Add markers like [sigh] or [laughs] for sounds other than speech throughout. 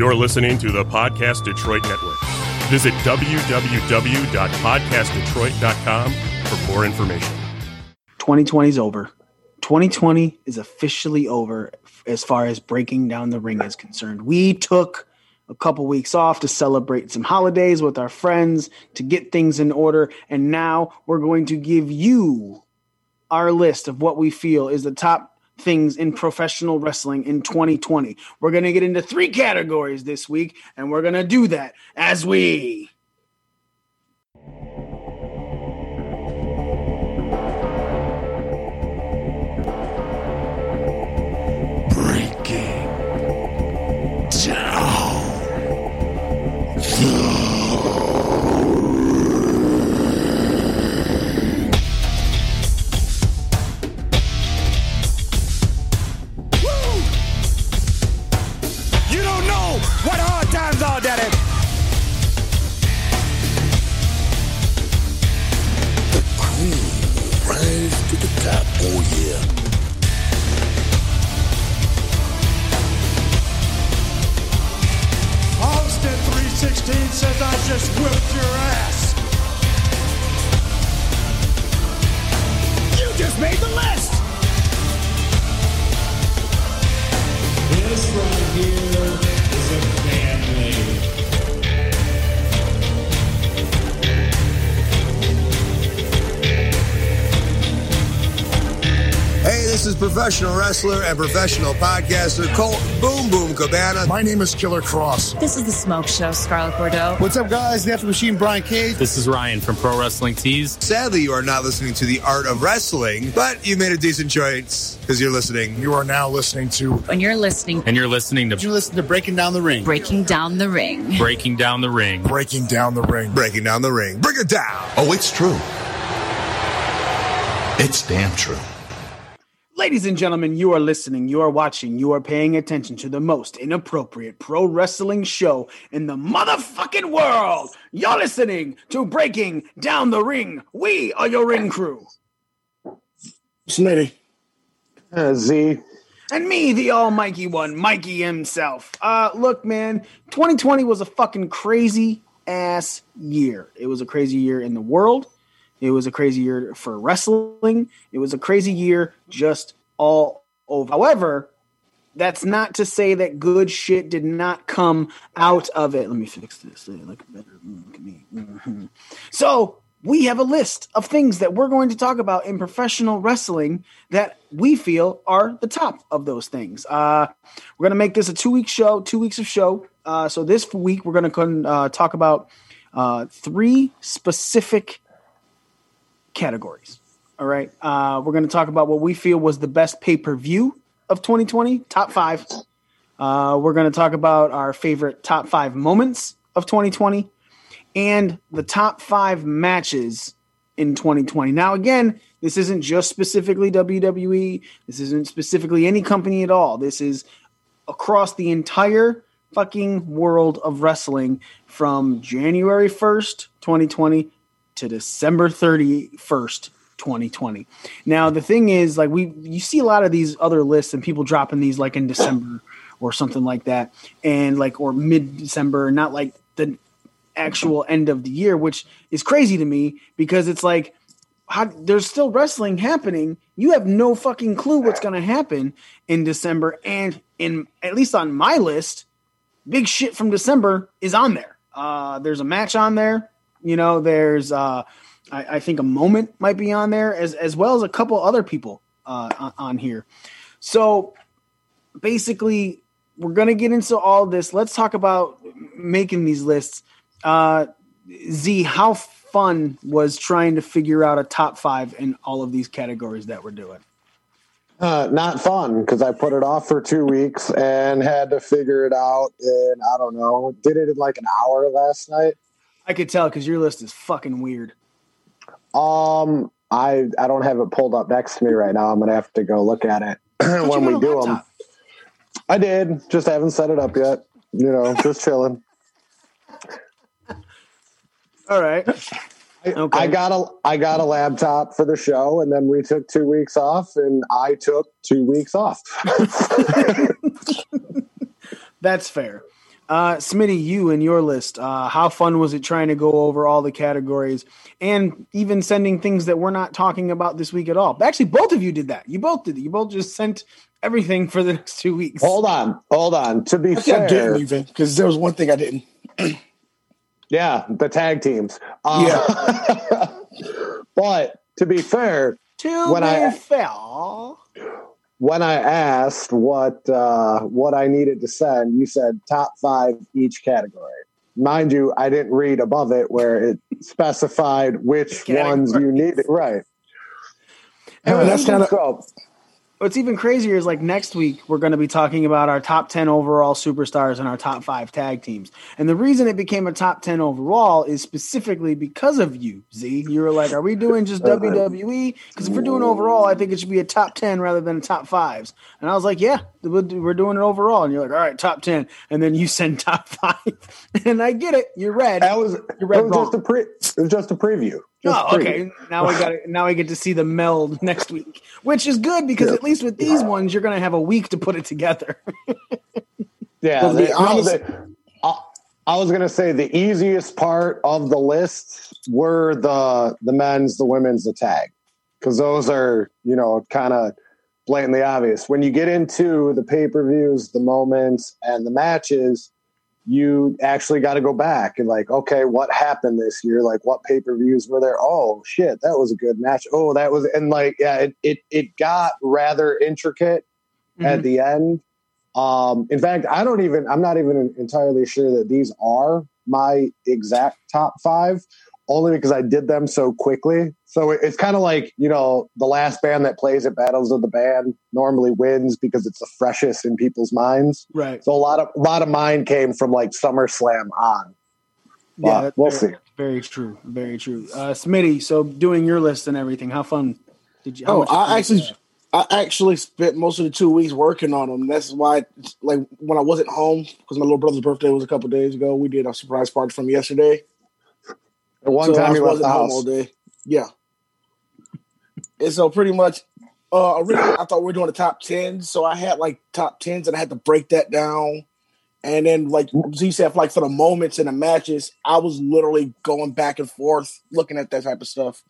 You're listening to the Podcast Detroit Network. Visit www.podcastdetroit.com for more information. 2020 is over. 2020 is officially over as far as breaking down the ring is concerned. We took a couple weeks off to celebrate some holidays with our friends, to get things in order, and now we're going to give you our list of what we feel is the top things in professional wrestling in 2020. We're going to get into three categories this week, and we're going to do that as we. Says I just whipped your ass. You just made the list. This right here Hey, this is professional wrestler and professional podcaster Colt Boom Boom Cabana. My name is Killer Kross. This is the Smoke Show, Scarlett Bordeaux. What's up, guys? The After Machine, Brian Cage. This is Ryan from Pro Wrestling Tees. Sadly, you are not listening to the art of wrestling, but you made a decent choice because you're listening. You are now listening to. When you're listening, And you're listening to. You listen to Breaking Down the Ring. breaking down the ring. Breaking Down the Ring. Breaking Down the Ring. Breaking down the ring. Bring it down. Oh, it's true. It's damn true. Ladies and gentlemen, you are listening, you are watching, you are paying attention to the most inappropriate pro wrestling show in the motherfucking world. You're listening to Breaking Down the Ring. We are your ring crew. Smitty. Uh, Z. And me, the almighty one, Mikey himself. Uh, look, man, 2020 was a fucking crazy ass year. It was a crazy year in the world. It was a crazy year for wrestling. It was a crazy year just all over. However, that's not to say that good shit did not come out of it. Let me fix this. Look better. Mm, Look at me. Mhm. So we have a list of things that we're going to talk about in professional wrestling that we feel are the top of those things. Uh, we're going to make this a two week show, two weeks of show. Uh, so this week we're going to uh, talk about uh, three specific categories. All right. Uh, we're going to talk about what we feel was the best pay per view of 2020, top five. Uh, we're going to talk about our favorite top five moments of 2020 and the top five matches in 2020. Now, again, this isn't just specifically WWE. This isn't specifically any company at all. This is across the entire fucking world of wrestling from January 1st, 2020 to December 31st, 2020. Now, the thing is, like, we, you see a lot of these other lists and people dropping these like in December or something like that, and like, or mid December, not like the actual end of the year, which is crazy to me because it's like, how, there's still wrestling happening. You have no fucking clue what's going to happen in December. And in at least on my list, big shit from December is on there. Uh, there's a match on there. You know, there's uh, I, I think a moment might be on there as as well as a couple other people uh, on, here. So basically, we're gonna get into all this. Let's talk about making these lists. Uh, Z, how fun was trying to figure out a top five in all of these categories that we're doing? Uh, not fun because I put it off for two weeks and had to figure it out. And I don't know, did it in like an hour last night. I could tell because your list is fucking weird. Um, I I don't have it pulled up next to me right now. I'm gonna have to go look at it [clears throat] when we do them. I did, just haven't set it up yet. You know, just chilling. [laughs] All right. Okay. I got a I got a laptop for the show, and then we took two weeks off, and I took two weeks off. [laughs] [laughs] That's fair. Uh, Smitty, you and your list. Uh, how fun was it trying to go over all the categories and even sending things that we're not talking about this week at all? Actually, both of you did that. You both did it. You both just sent everything for the [laughs] next two weeks. Hold on, hold on. To be I fair, didn't even because there was one thing I didn't. [clears throat] yeah, the tag teams. Uh, [laughs] but to be fair, To when be I- fair, when I asked what uh, what I needed to send, you said top five each category. Mind you, I didn't read above it where it [laughs] specified which ones you needed. Right. And Uh, that's kinda- so- What's even crazier is like next week we're going to be talking about our top 10 overall superstars and our top 5 tag teams. And the reason it became a top 10 overall is specifically because of you, Z. You were like, "Are we doing just [laughs] uh, WWE? Cuz if we're doing overall, I think it should be a top 10 rather than a top 5s." And I was like, "Yeah, we're doing it overall." And you're like, "All right, top 10." And then you send [laughs] top 5. and I get it. You're red. That was You're red it was just a pre it was just a preview. Just Oh, a preview. okay. Now we got now we get to see the meld [laughs] next week, which is good because at least with these ones you're going to have a week to put it together. [laughs] Yeah, Well, to be they- no, honest- they- I, I was gonna say the easiest part of the list were the the men's, the women's, the tag, because those are you know kind of blatantly obvious. When you get into the pay per views, the moments, and the matches, you actually got to go back and like, okay, what happened this year? Like, what pay per views were there? Oh shit, that was a good match. Oh, that was and like, yeah, it it, it got rather intricate at Mhm. the end. Um, in fact, I don't even, I'm not even entirely sure that these are my exact top five, only because I did them so quickly. So it's kind of like, you know, the last band that plays at Battles of the Band normally wins because it's the freshest in people's minds. Right. So a lot of, a lot of mine came from like SummerSlam on. Yeah, Well, we'll very, see. Very true. Very true. Uh, Smitty, so doing your list and everything, how fun did you? Oh, I actually, I actually spent most of the two weeks working on them. That's why, like, when I wasn't home because my little brother's birthday was a couple days ago, we did a surprise party from yesterday. The one So time he left wasn't the home house. all day. Yeah. And so pretty much, uh, originally I thought we were doing the top tens, so I had like top tens, and I had to break that down. And then, like Z said, like for the moments in the matches, I was literally going back and forth looking at that type of stuff.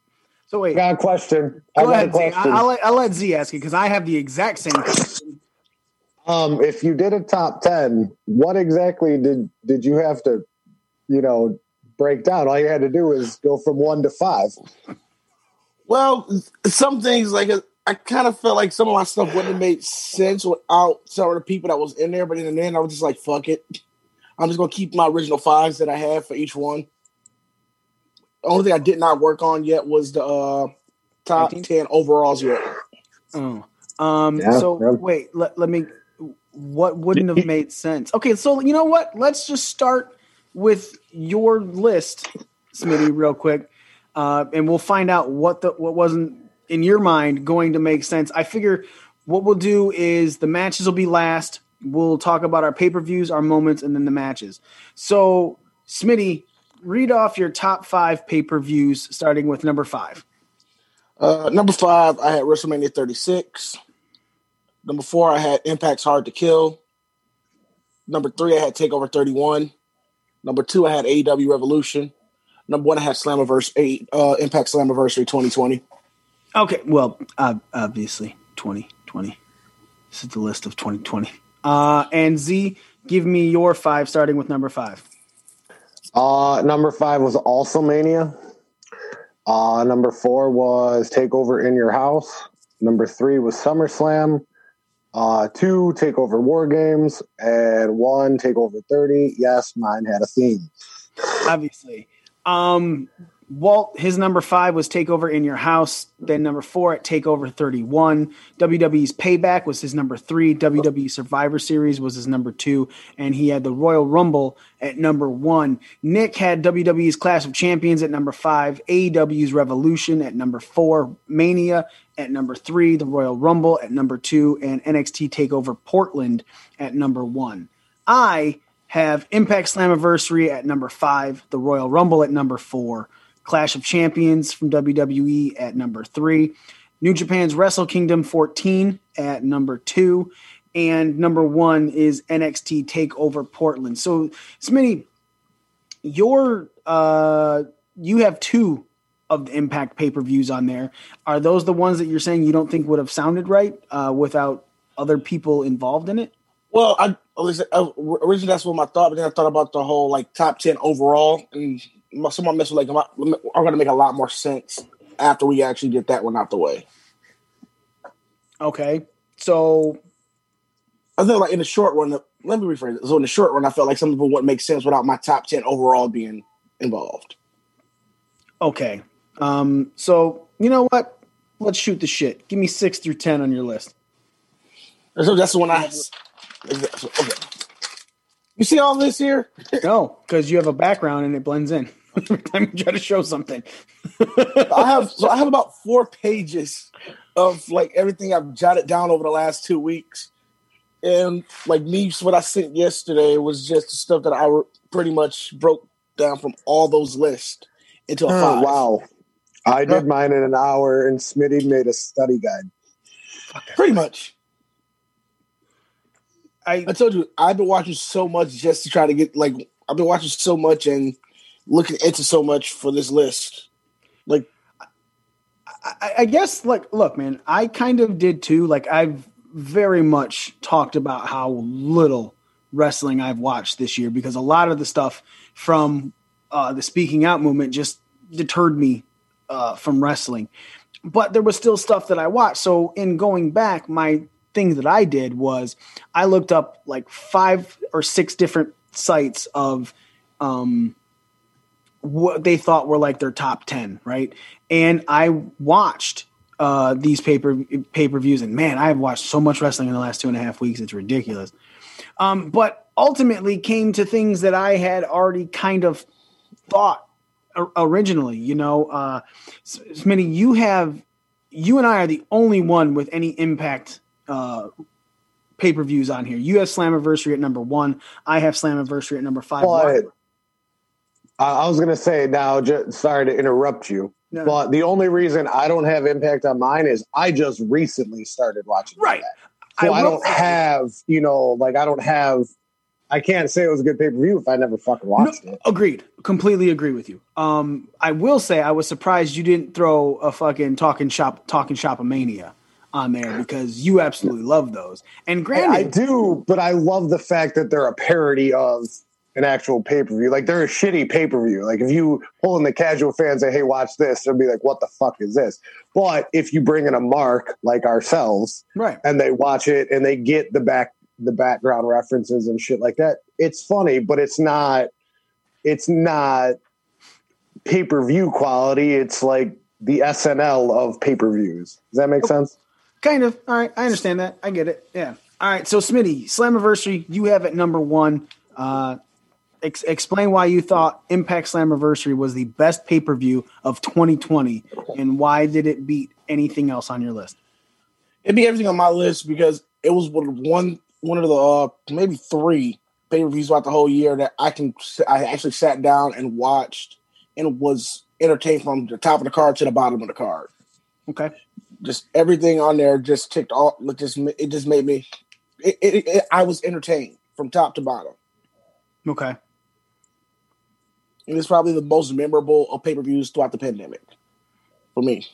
So wait, I wait, got a question. I go got a ahead, Z. I, question. I'll, let, I'll let Z ask you because I have the exact same question. Um, if you did a top ten, what exactly did did you have to, you know, break down? All you had to do was go from one to five. Well, some things like I kind of felt like some of my stuff wouldn't have made sense without some of the people that was in there. But in the end, I was just like, "Fuck it." I'm just gonna keep my original fives that I have for each one. The only thing I did not work on yet was the uh, top ten overalls yet. Oh. Um, Yeah, so yeah. wait, let, let me. What wouldn't have [laughs] made sense? Okay, so you know what? Let's just start with your list, Smitty, real quick, uh, and we'll find out what the what wasn't in your mind going to make sense. I figure what we'll do is the matches will be last. We'll talk about our pay per views, our moments, and then the matches. So, Smitty, read off your top five pay per views, starting with number five. Uh, number five, I had WrestleMania 36. Number four, I had Impact's Hard to Kill. Number three, I had Takeover 31. Number two, I had AEW Revolution. Number one, I had Slammiverse eight, uh, Impact Slammiversary 2020. Okay, well, uh, obviously, 2020. This is the list of 2020. Uh, and Z, give me your five, starting with number five. Uh, number five was also Mania. Uh, number four was Takeover in Your House. Number three was SummerSlam. Uh, two Takeover War Games, and one Takeover 30. Yes, mine had a theme. Obviously. Um, Walt, his number five was Takeover in Your House. Then number four at Takeover 31. WWE's Payback was his number three. WWE Survivor Series was his number two. And he had the Royal Rumble at number one. Nick had WWE's Clash of Champions at number five. AEW's Revolution at number four. Mania at number three. The Royal Rumble at number two. And NXT TakeOver Portland at number one. I have Impact Slammiversary at number five, the Royal Rumble at number four, Clash of Champions from WWE at number three, New Japan's Wrestle Kingdom 14 at number two, and number one is NXT Takeover Portland. So, Smitty, your uh, you have two of the Impact pay per views on there. Are those the ones that you're saying you don't think would have sounded right uh, without other people involved in it? Well, I originally that's what my thought, but then I thought about the whole like top ten overall, and someone messed with like are going to make a lot more sense after we actually get that one out the way. Okay, so I think like in the short run, let me rephrase it. So in the short run, I felt like some of it wouldn't make sense without my top ten overall being involved. Okay, um, so you know what? Let's shoot the shit. Give me six through ten on your list. So that's the one I Okay. You see all this here? [laughs] no, because you have a background and it blends in every time you try to show something. [laughs] I have so I have about four pages of like everything I've jotted down over the last two weeks, and like me, what I sent yesterday was just the stuff that I pretty much broke down from all those lists into a oh, five. Wow, I did mine in an hour, and Smitty made a study guide. Pretty much. I, I told you I've been watching so much just to try to get like I've been watching so much and looking into so much for this list. Like I, I guess like look, man, I kind of did too. Like I've very much talked about how little wrestling I've watched this year because a lot of the stuff from uh, the speaking out movement just deterred me uh, from wrestling. But there was still stuff that I watched. So in going back, my thing that I did was I looked up like five or six different sites of um, what they thought were like their top 10, right? And I watched uh, these paper pay per views, and man, I have watched so much wrestling in the last two and a half weeks. It's ridiculous. Um, but ultimately came to things that I had already kind of thought originally. You know, uh, Smitty, you have you and I are the only one with any impact uh, pay per views on here. You have Slammiversary at number one. I have Slammiversary at number five. But, I was going to say now, just, sorry to interrupt you, no. but the only reason I don't have Impact on mine is I just recently started watching. Right. Impact. So I, I don't have, you know, like I don't have I can't say it was a good pay per view if I never fucking watched no, it. Agreed. Completely agree with you. Um, I will say I was surprised you didn't throw a fucking talking shop talking shop mania on there because you absolutely love those. And granted, I do, but I love the fact that they're a parody of an actual pay per view. Like they're a shitty pay per view. Like if you pull in the casual fans and say, "Hey, watch this," they'll be like, "What the fuck is this?" But if you bring in a mark like ourselves, right, and they watch it and they get the back the background references and shit like that, it's funny, but it's not. It's not pay per view quality. It's like the SNL of pay per views. Does that make sense? Kind of. All right. I understand that. I get it. Yeah. All right. So, Smitty, Slammiversary, you have it number one. Uh, ex- explain why you thought Impact Slammiversary was the best pay per view of 2020 and why did it beat anything else on your list? It beat everything on my list because it was one one of the uh, maybe three pay per views throughout the whole year that I can I actually sat down and watched and was entertained from the top of the card to the bottom of the card. Okay just everything on there just ticked all. Just it just made me. It, it, it, I was entertained from top to bottom. Okay. And it's probably the most memorable of pay per views throughout the pandemic for me.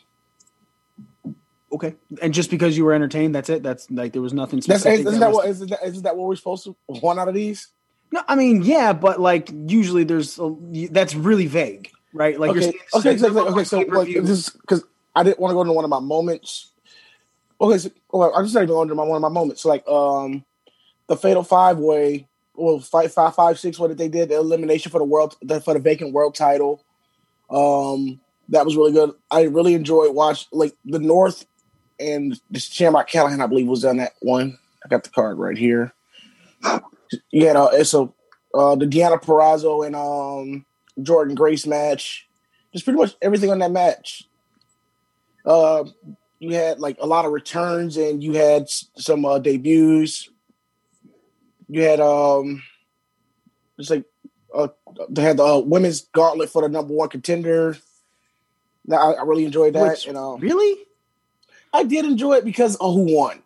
Okay, and just because you were entertained, that's it. That's like there was nothing. Specific that's, isn't that, what isn't that, isn't that what we're supposed to one out of these? No, I mean yeah, but like usually there's a, that's really vague, right? Like okay, you're okay, exactly. Okay, so like this because I didn't want to go into one of my moments. Okay, so well, I'm just not even going into my one of my moments. So like um the Fatal Five Way, well, five five five six. What did they did? The elimination for the world for the vacant world title. Um, that was really good. I really enjoyed watch like the North and this Shamrock Callihan, I believe, was on that one. I got the card right here. Uh, it's a uh, the Deonna Purrazzo and um Jordynne Grace match. Just pretty much everything on that match uh, you had like a lot of returns and you had some uh, debuts. You had um, just like uh, they had the uh, women's gauntlet for the number one contender. Now I, I really enjoyed that. Which, and um, really, I did enjoy it because of who won.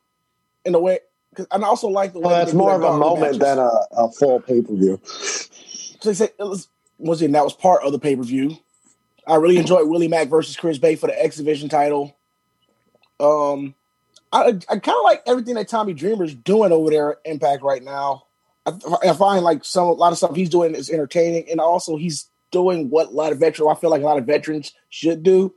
In a way, 'Cause- And I also like the way Well, that's more of a moment matches. than a, a full pay per view. So they say it was once again that was part of the pay per view. I really enjoyed Willie Mack versus Chris Bey for the X Division title. Um, I I kind of like everything that Tommy Dreamer's doing over there at Impact right now. I, I find like some a lot of stuff he's doing is entertaining, and also he's doing what a lot of veterans I feel like a lot of veterans should do.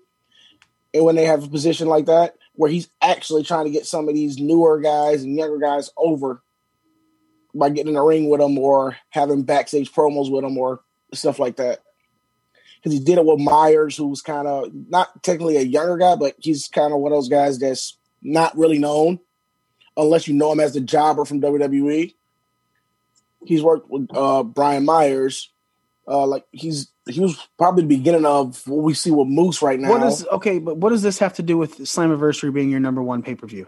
And when they have a position like that, where he's actually trying to get some of these newer guys and younger guys over by getting in the ring with them or having backstage promos with them or stuff like that. Because he did it with Myers, who's kind of not technically a younger guy, but he's kind of one of those guys that's not really known unless you know him as the jobber from WWE. He's worked with uh, Brian Myers. Uh, like he's he was probably the beginning of what we see with Moose right now. What is okay? But what does this have to do with Slammiversary being your number one pay per view?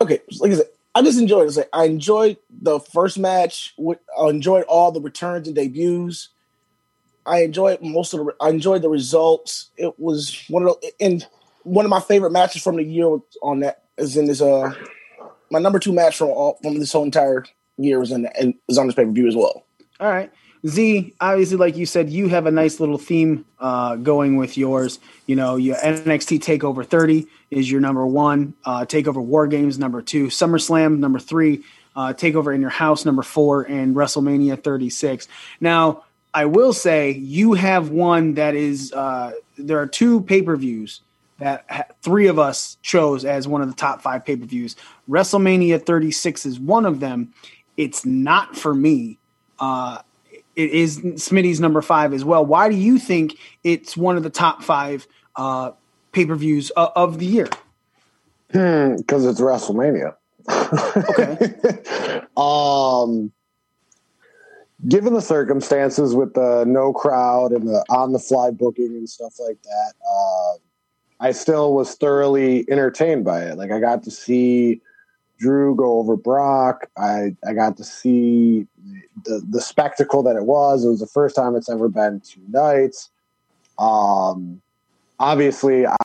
okay, like I said, I just enjoyed it. I enjoyed the first match. I enjoyed all the returns and debuts. I enjoyed most of the. I enjoyed the results. It was one of the and one of my favorite matches from the year on that is in this. Uh, my number two match from all from this whole entire year was in and was on this pay per view as well. All right. Z, obviously, like you said, you have a nice little theme uh, going with yours. You know, your NXT Takeover 30 is your number one, uh, Takeover War Games number two, SummerSlam number three, uh, Takeover in Your House number four, and WrestleMania 36. Now, I will say you have one that is, uh, there are two pay per views that three of us chose as one of the top five pay per views. WrestleMania 36 is one of them. It's not for me. Uh, it is Smitty's number five as well. Why do you think it's one of the top five uh, pay per views of, of the year? Because it's WrestleMania. Okay. [laughs] um, given the circumstances with the no crowd and the on the fly booking and stuff like that, uh, I still was thoroughly entertained by it. Like I got to see Drew go over Brock. I I got to see the the spectacle that it was. It was the first time it's ever been two nights. Um, obviously, I,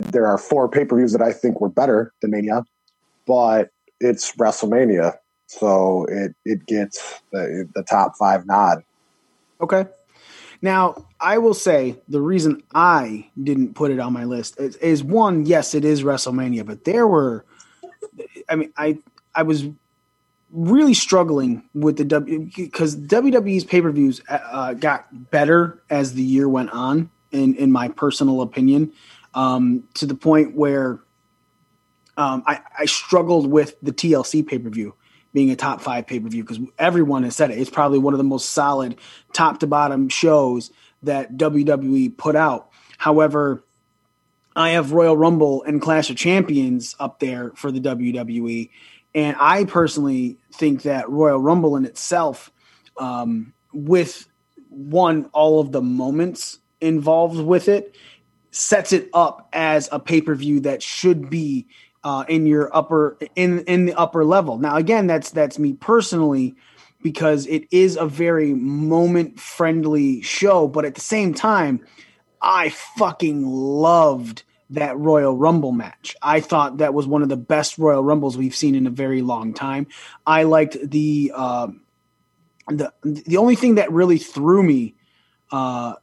there are four pay per views that I think were better than Mania, but it's WrestleMania, so it it gets the the top five nod. Okay. Now, I will say the reason I didn't put it on my list is, is one, yes, it is WrestleMania, but there were, I mean, I I was really struggling with the W because WWE's pay per views uh, got better as the year went on, in in my personal opinion, um, to the point where um, I, I struggled with the TLC pay per view being a top five pay per view because everyone has said it. It's probably one of the most solid top to bottom shows that WWE put out. However, I have Royal Rumble and Clash of Champions up there for the WWE. And I personally think that Royal Rumble in itself, um, with one, all of the moments involved with it, sets it up as a pay per view that should be uh, in your upper in in the upper level. Now, again, that's that's me personally because it is a very moment friendly show, but at the same time, I fucking loved that Royal Rumble match. I thought that was one of the best Royal Rumbles we've seen in a very long time. I liked the uh, the the only thing that really threw me uh,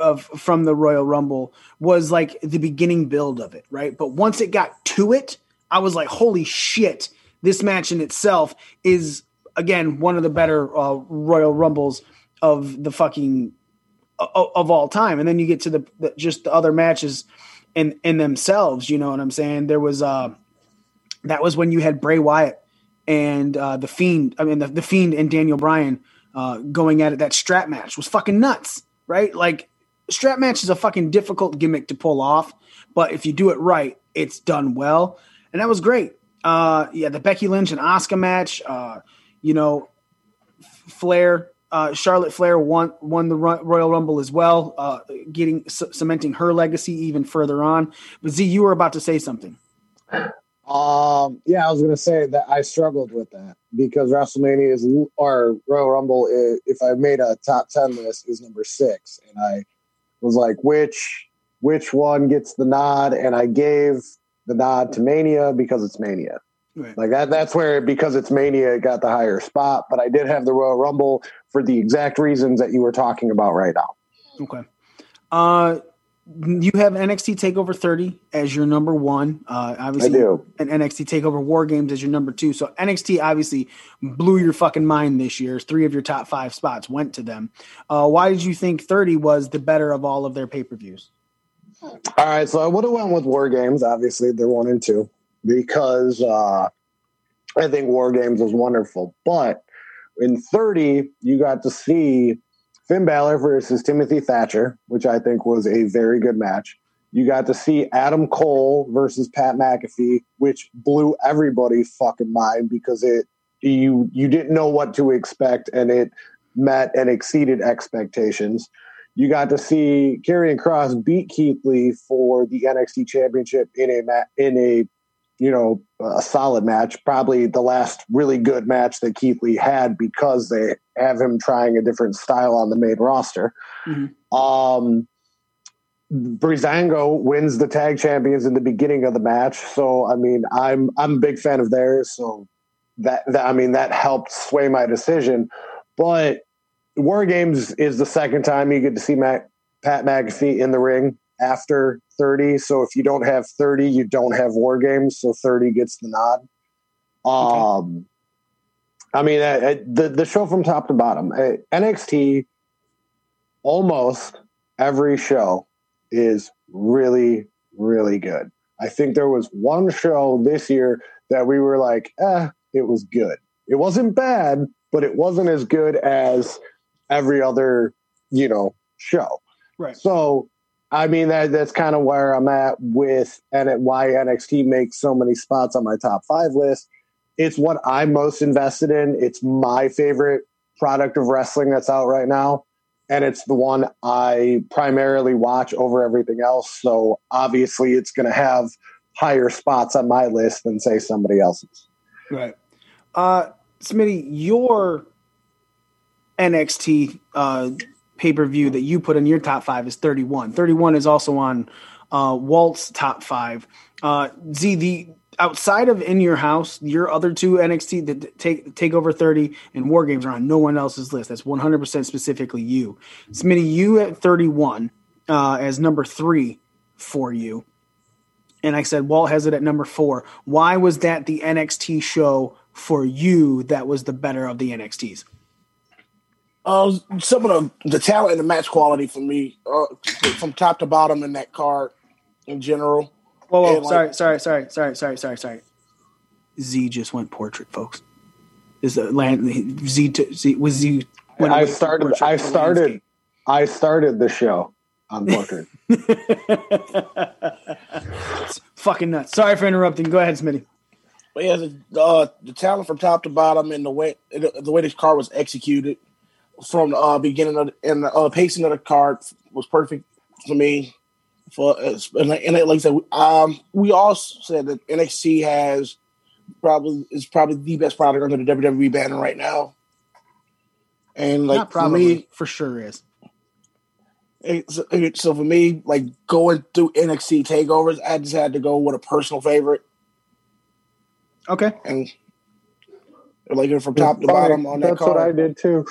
of from the Royal Rumble was like the beginning build of it, right? But once it got to it, I was like, holy shit! This match in itself is again one of the better uh, Royal Rumbles of the fucking of, of all time. And then you get to the, the just the other matches in in themselves. You know what I'm saying? There was uh that was when you had Bray Wyatt and uh, the Fiend. I mean, the, the Fiend and Daniel Bryan uh, going at it. That strap match was fucking nuts, right? Like strap match is a fucking difficult gimmick to pull off, but if you do it right, it's done well, and that was great. Uh, yeah, the Becky Lynch and Asuka match. Uh, you know, Flair, uh, Charlotte Flair won won the Royal Rumble as well, uh, getting c- cementing her legacy even further on. But Z, you were about to say something. Um, yeah, I was gonna say that I struggled with that because WrestleMania is or Royal Rumble. Is, if I made a top ten list, is number six, and I was like, which which one gets the nod? And I gave the nod to Mania because it's Mania. Right. Like that that's where because it's Mania it got the higher spot, but I did have the Royal Rumble for the exact reasons that you were talking about right now. Okay. Uh, you have NXT Takeover 30 as your number one. Uh, obviously, I do. and NXT Takeover War Games as your number two. So NXT obviously blew your fucking mind this year. Three of your top five spots went to them. Uh, why did you think 30 was the better of all of their pay per views? All right, so I would have went with War Games. Obviously, they're one and two because uh, I think War Games was wonderful. But in 30, you got to see Finn Balor versus Timothy Thatcher, which I think was a very good match. You got to see Adam Cole versus Pat McAfee, which blew everybody fucking mind because it you you didn't know what to expect and it met and exceeded expectations. You got to see Karrion Kross beat Keith Lee for the NXT Championship in a in a you know a solid match, probably the last really good match that Keith Lee had because they have him trying a different style on the main roster. Um, Breezango wins the tag champions in the beginning of the match, so I mean, I'm I'm a big fan of theirs, so that, that I mean that helped sway my decision. But War Games is the second time you get to see Mac, Pat McAfee in the ring after 30. So if you don't have 30, you don't have War Games. So 30 gets the nod. Um, I mean, uh, uh, the the show from top to bottom, uh, NXT, almost every show is really, really good. I think there was one show this year that we were like, eh, it was good. It wasn't bad, but it wasn't as good as every other, you know, show. Right. So, I mean, that that's kind of where I'm at with and why NXT makes so many spots on my top five list. It's what I'm most invested in. It's my favorite product of wrestling that's out right now. And it's the one I primarily watch over everything else. So obviously, it's going to have higher spots on my list than, say, somebody else's. Right. Uh, Smitty, your NXT uh, pay per view that you put in your top five is 31. 31 is also on uh, Walt's top five. Uh, Z, the outside of In Your House, your other two NXT that take take over 30 and War Games are on no one else's list. That's 100% specifically you. Smitty, you at 31 uh, as number three for you. And I said Walt has it at number four. Why was that the NXT show for you that was the better of the NXTs? Uh, some of the, the talent and the match quality for me, uh, from top to bottom in that card in general. Whoa, whoa, And, like, sorry, sorry, sorry, sorry, sorry, sorry, sorry. Z just went portrait, folks. Is the land Z, to, Z was Z? When I started. portrait I started. landscape. I started the show on Portrait. [laughs] Fucking nuts. Sorry for interrupting. Go ahead, Smitty. But yeah, the, uh, the talent from top to bottom and the way the, the way this card was executed from the uh, beginning of the, and the uh, pacing of the card was perfect for me. For and, like, and like I said, um, we all said that NXT has probably is probably the best product under the WWE banner right now. And like Not for me, for sure is. it's, it, so for me, like going through NXT takeovers, I just had to go with a personal favorite, Okay. and like from top to bottom on that That's card. what I did too.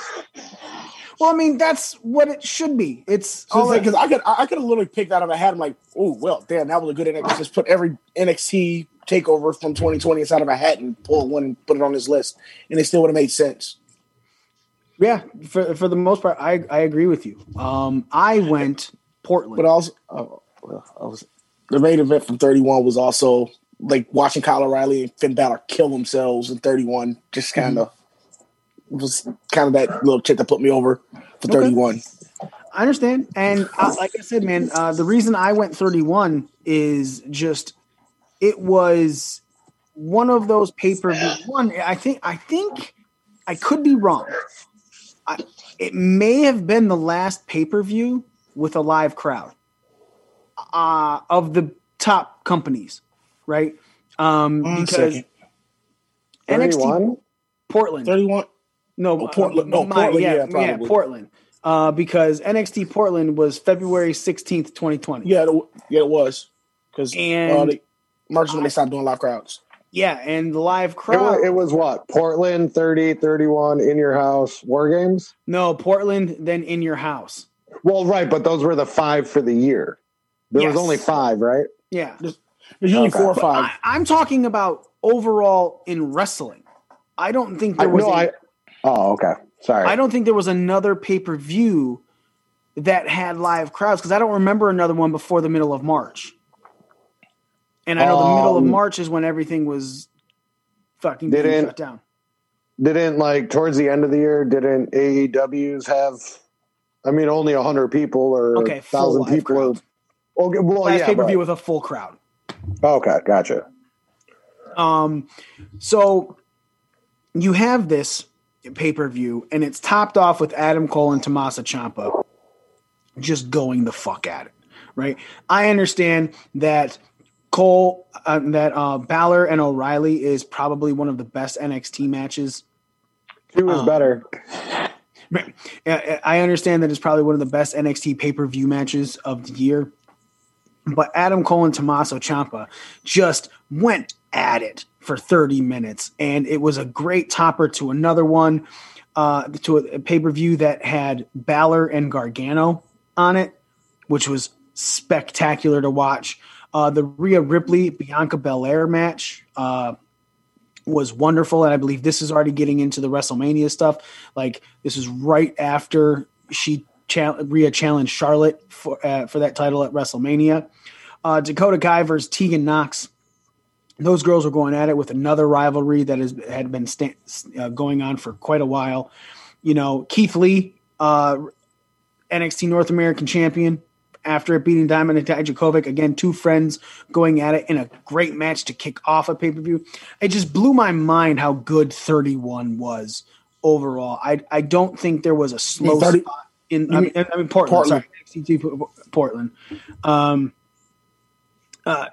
Well, I mean, that's what it should be. It's So all it's like, I could, I could have literally picked that out of a hat. I'm like, oh well, damn, that was a good NXT. Just put every NXT takeover from 2020 inside of a hat and pull one and put it on this list, and it still would have made sense. yeah. For for the most part, I I agree with you. Um, I went Portland. But also, oh, well, I was the main event from 31 was also like watching Kyle O'Reilly and Finn Balor kill themselves in 31. Just kind of was kind of that little chip that put me over for 31. I understand, and uh, like I said, man, uh, the reason I went 31 is just it was one of those pay per view. One, I think, I think, I could be wrong. I, it may have been the last pay per view with a live crowd uh, of the top companies, right? Um, One because second. NXT 31? Portland, 31. no, Oh, Portland- no, my- Portland, yeah, yeah, probably. Portland. Uh, because NXT Portland was February sixteenth, twenty twenty. Yeah, it, yeah, it was because uh, And they, March is when they stopped doing live crowds. Yeah, and the live It was, it was what? Portland 30, 31 in your house war games? no, Portland, then in your house. Well, right, but those were the five for the year. There Yes. was only five, right? Yeah. There's usually Okay. four or five. I, I'm talking about overall in wrestling. I don't think I, there was. no, a- I. Oh, okay. Sorry. I don't think there was another pay per view that had live crowds because I don't remember another one before the middle of March. And I know the middle of Um, March is when everything was fucking Didn't- shut down. didn't like towards the end of the year. Didn't AEW's have? I mean, only hundred people or Okay, thousand people. Crowd. okay, well, Last yeah. pay per view with a full crowd. Okay, gotcha. Um, so you have this pay per view, and it's topped off with Adam Cole and Tommaso Ciampa just going the fuck at it, right? I understand that Cole, uh, that uh, Balor and O'Reilly is probably one of the best NXT matches. He was Um, better. I [laughs] I understand that it's probably one of the best NXT pay per view matches of the year. But Adam Cole and Tommaso Ciampa just went at it for 30 minutes, and it was a great topper to another one, uh, to a pay per view that had Balor and Gargano on it, which was spectacular to watch. Uh, the Rhea Ripley Bianca Belair match uh, was wonderful, and I believe this is already getting into the WrestleMania stuff. Like this is right after she Rhea challenged Charlotte for uh, for that title at WrestleMania. Uh, Dakota Kai versus Tegan Knox. Those girls were going at it with another rivalry that has had been sta- uh, going on for quite a while. You know, Keith Lee, uh, NXT North American champion, after beating Diamond and Dijakovic. Again, two friends going at it in a great match to kick off a pay per view. It just blew my mind how good 31 was overall. I I don't think there was a slow 30 spot in. I mean, I mean Portland. Portland. Sorry, NXT Portland. Um, uh,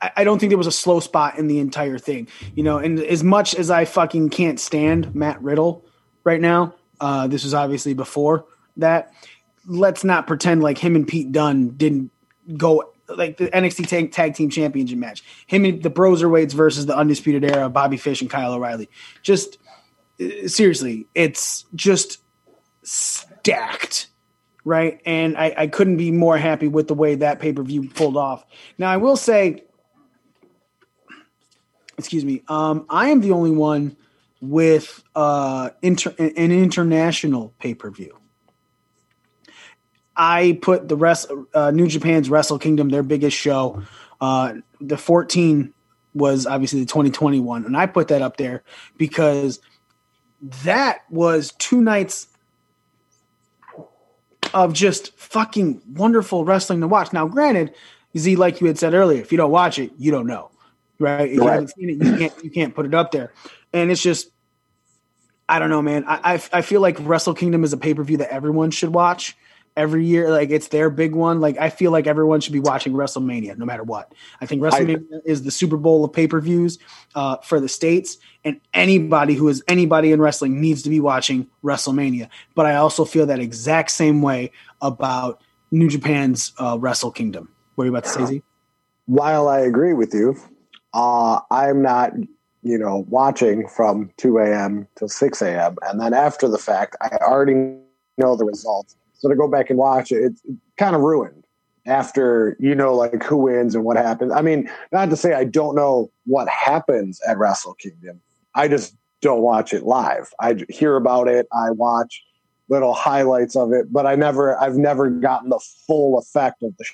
I, don't think there was a slow spot in the entire thing. You know, and as much as I fucking can't stand Matt Riddle right now, uh, this was obviously before that. Let's not pretend like him and Pete Dunne didn't go like the NXT tag, tag team championship match. Him and the Broserweights versus the Undisputed Era, Bobby Fish and Kyle O'Reilly. Just uh, seriously, it's just stacked, right? And I, I couldn't be more happy with the way that pay per view pulled off. Now, I will say, excuse me, um, I am the only one with uh, inter- an international pay per view. I put the rest uh, New Japan's Wrestle Kingdom, their biggest show. Uh, the 14 was obviously the 2021, and I put that up there because that was two nights of just fucking wonderful wrestling to watch. Now, granted, Z, like you had said earlier, if you don't watch it, you don't know, right? If you haven't seen it, you can't you can't put it up there, and it's just. I don't know, man. I, I I feel like Wrestle Kingdom is a pay per view that everyone should watch every year. Like it's their big one. Like I feel like everyone should be watching WrestleMania no matter what. I think WrestleMania is the Super Bowl of pay per views uh, for the states, and anybody who is anybody in wrestling needs to be watching WrestleMania. But I also feel that exact same way about New Japan's uh, Wrestle Kingdom. What are you about to say, Z? While I agree with you, uh, I'm not, you know, watching from 2 a.m. till 6 a.m. And then after the fact, I already know the results. So to go back and watch it, it's kind of ruined after you know, like who wins and what happens. I mean, not to say I don't know what happens at Wrestle Kingdom. I just don't watch it live. I hear about it. I watch little highlights of it, but I never, I've never gotten the full effect of the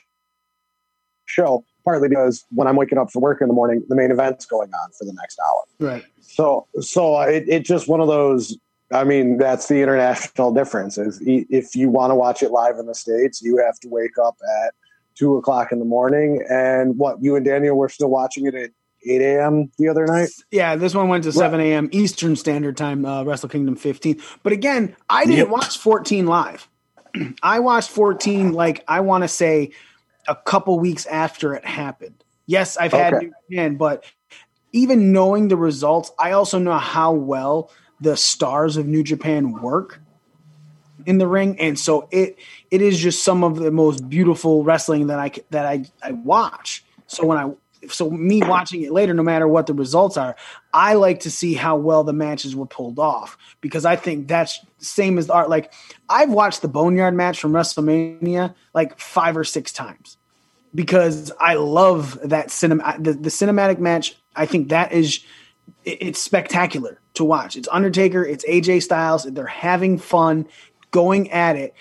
show. Partly because when I'm waking up for work in the morning, the main event's going on for the next hour. Right. So, so uh, it, it just one of those. I mean, that's the international difference. Is if you want to watch it live in the states, you have to wake up at two o'clock in the morning. And what you and Daniel were still watching it at eight a.m. the other night. Yeah, this one went to 7 a.m. Eastern Standard Time, uh, Wrestle Kingdom 15. But again, I didn't Yep. watch 14 live. [clears throat] I watched 14, like, I want to say a couple weeks after it happened. Yes, I've had Okay. New Japan, but even knowing the results, I also know how well the stars of New Japan work in the ring, and so it it is just some of the most beautiful wrestling that I that I I watch. So when I so me watching it later, no matter what the results are, I like to see how well the matches were pulled off because I think that's same as the art. Like I've watched the Boneyard match from WrestleMania like five or six times because I love that cinema the, the cinematic match. I think that is it- it's spectacular to watch. It's Undertaker, it's AJ Styles. They're having fun, going at it.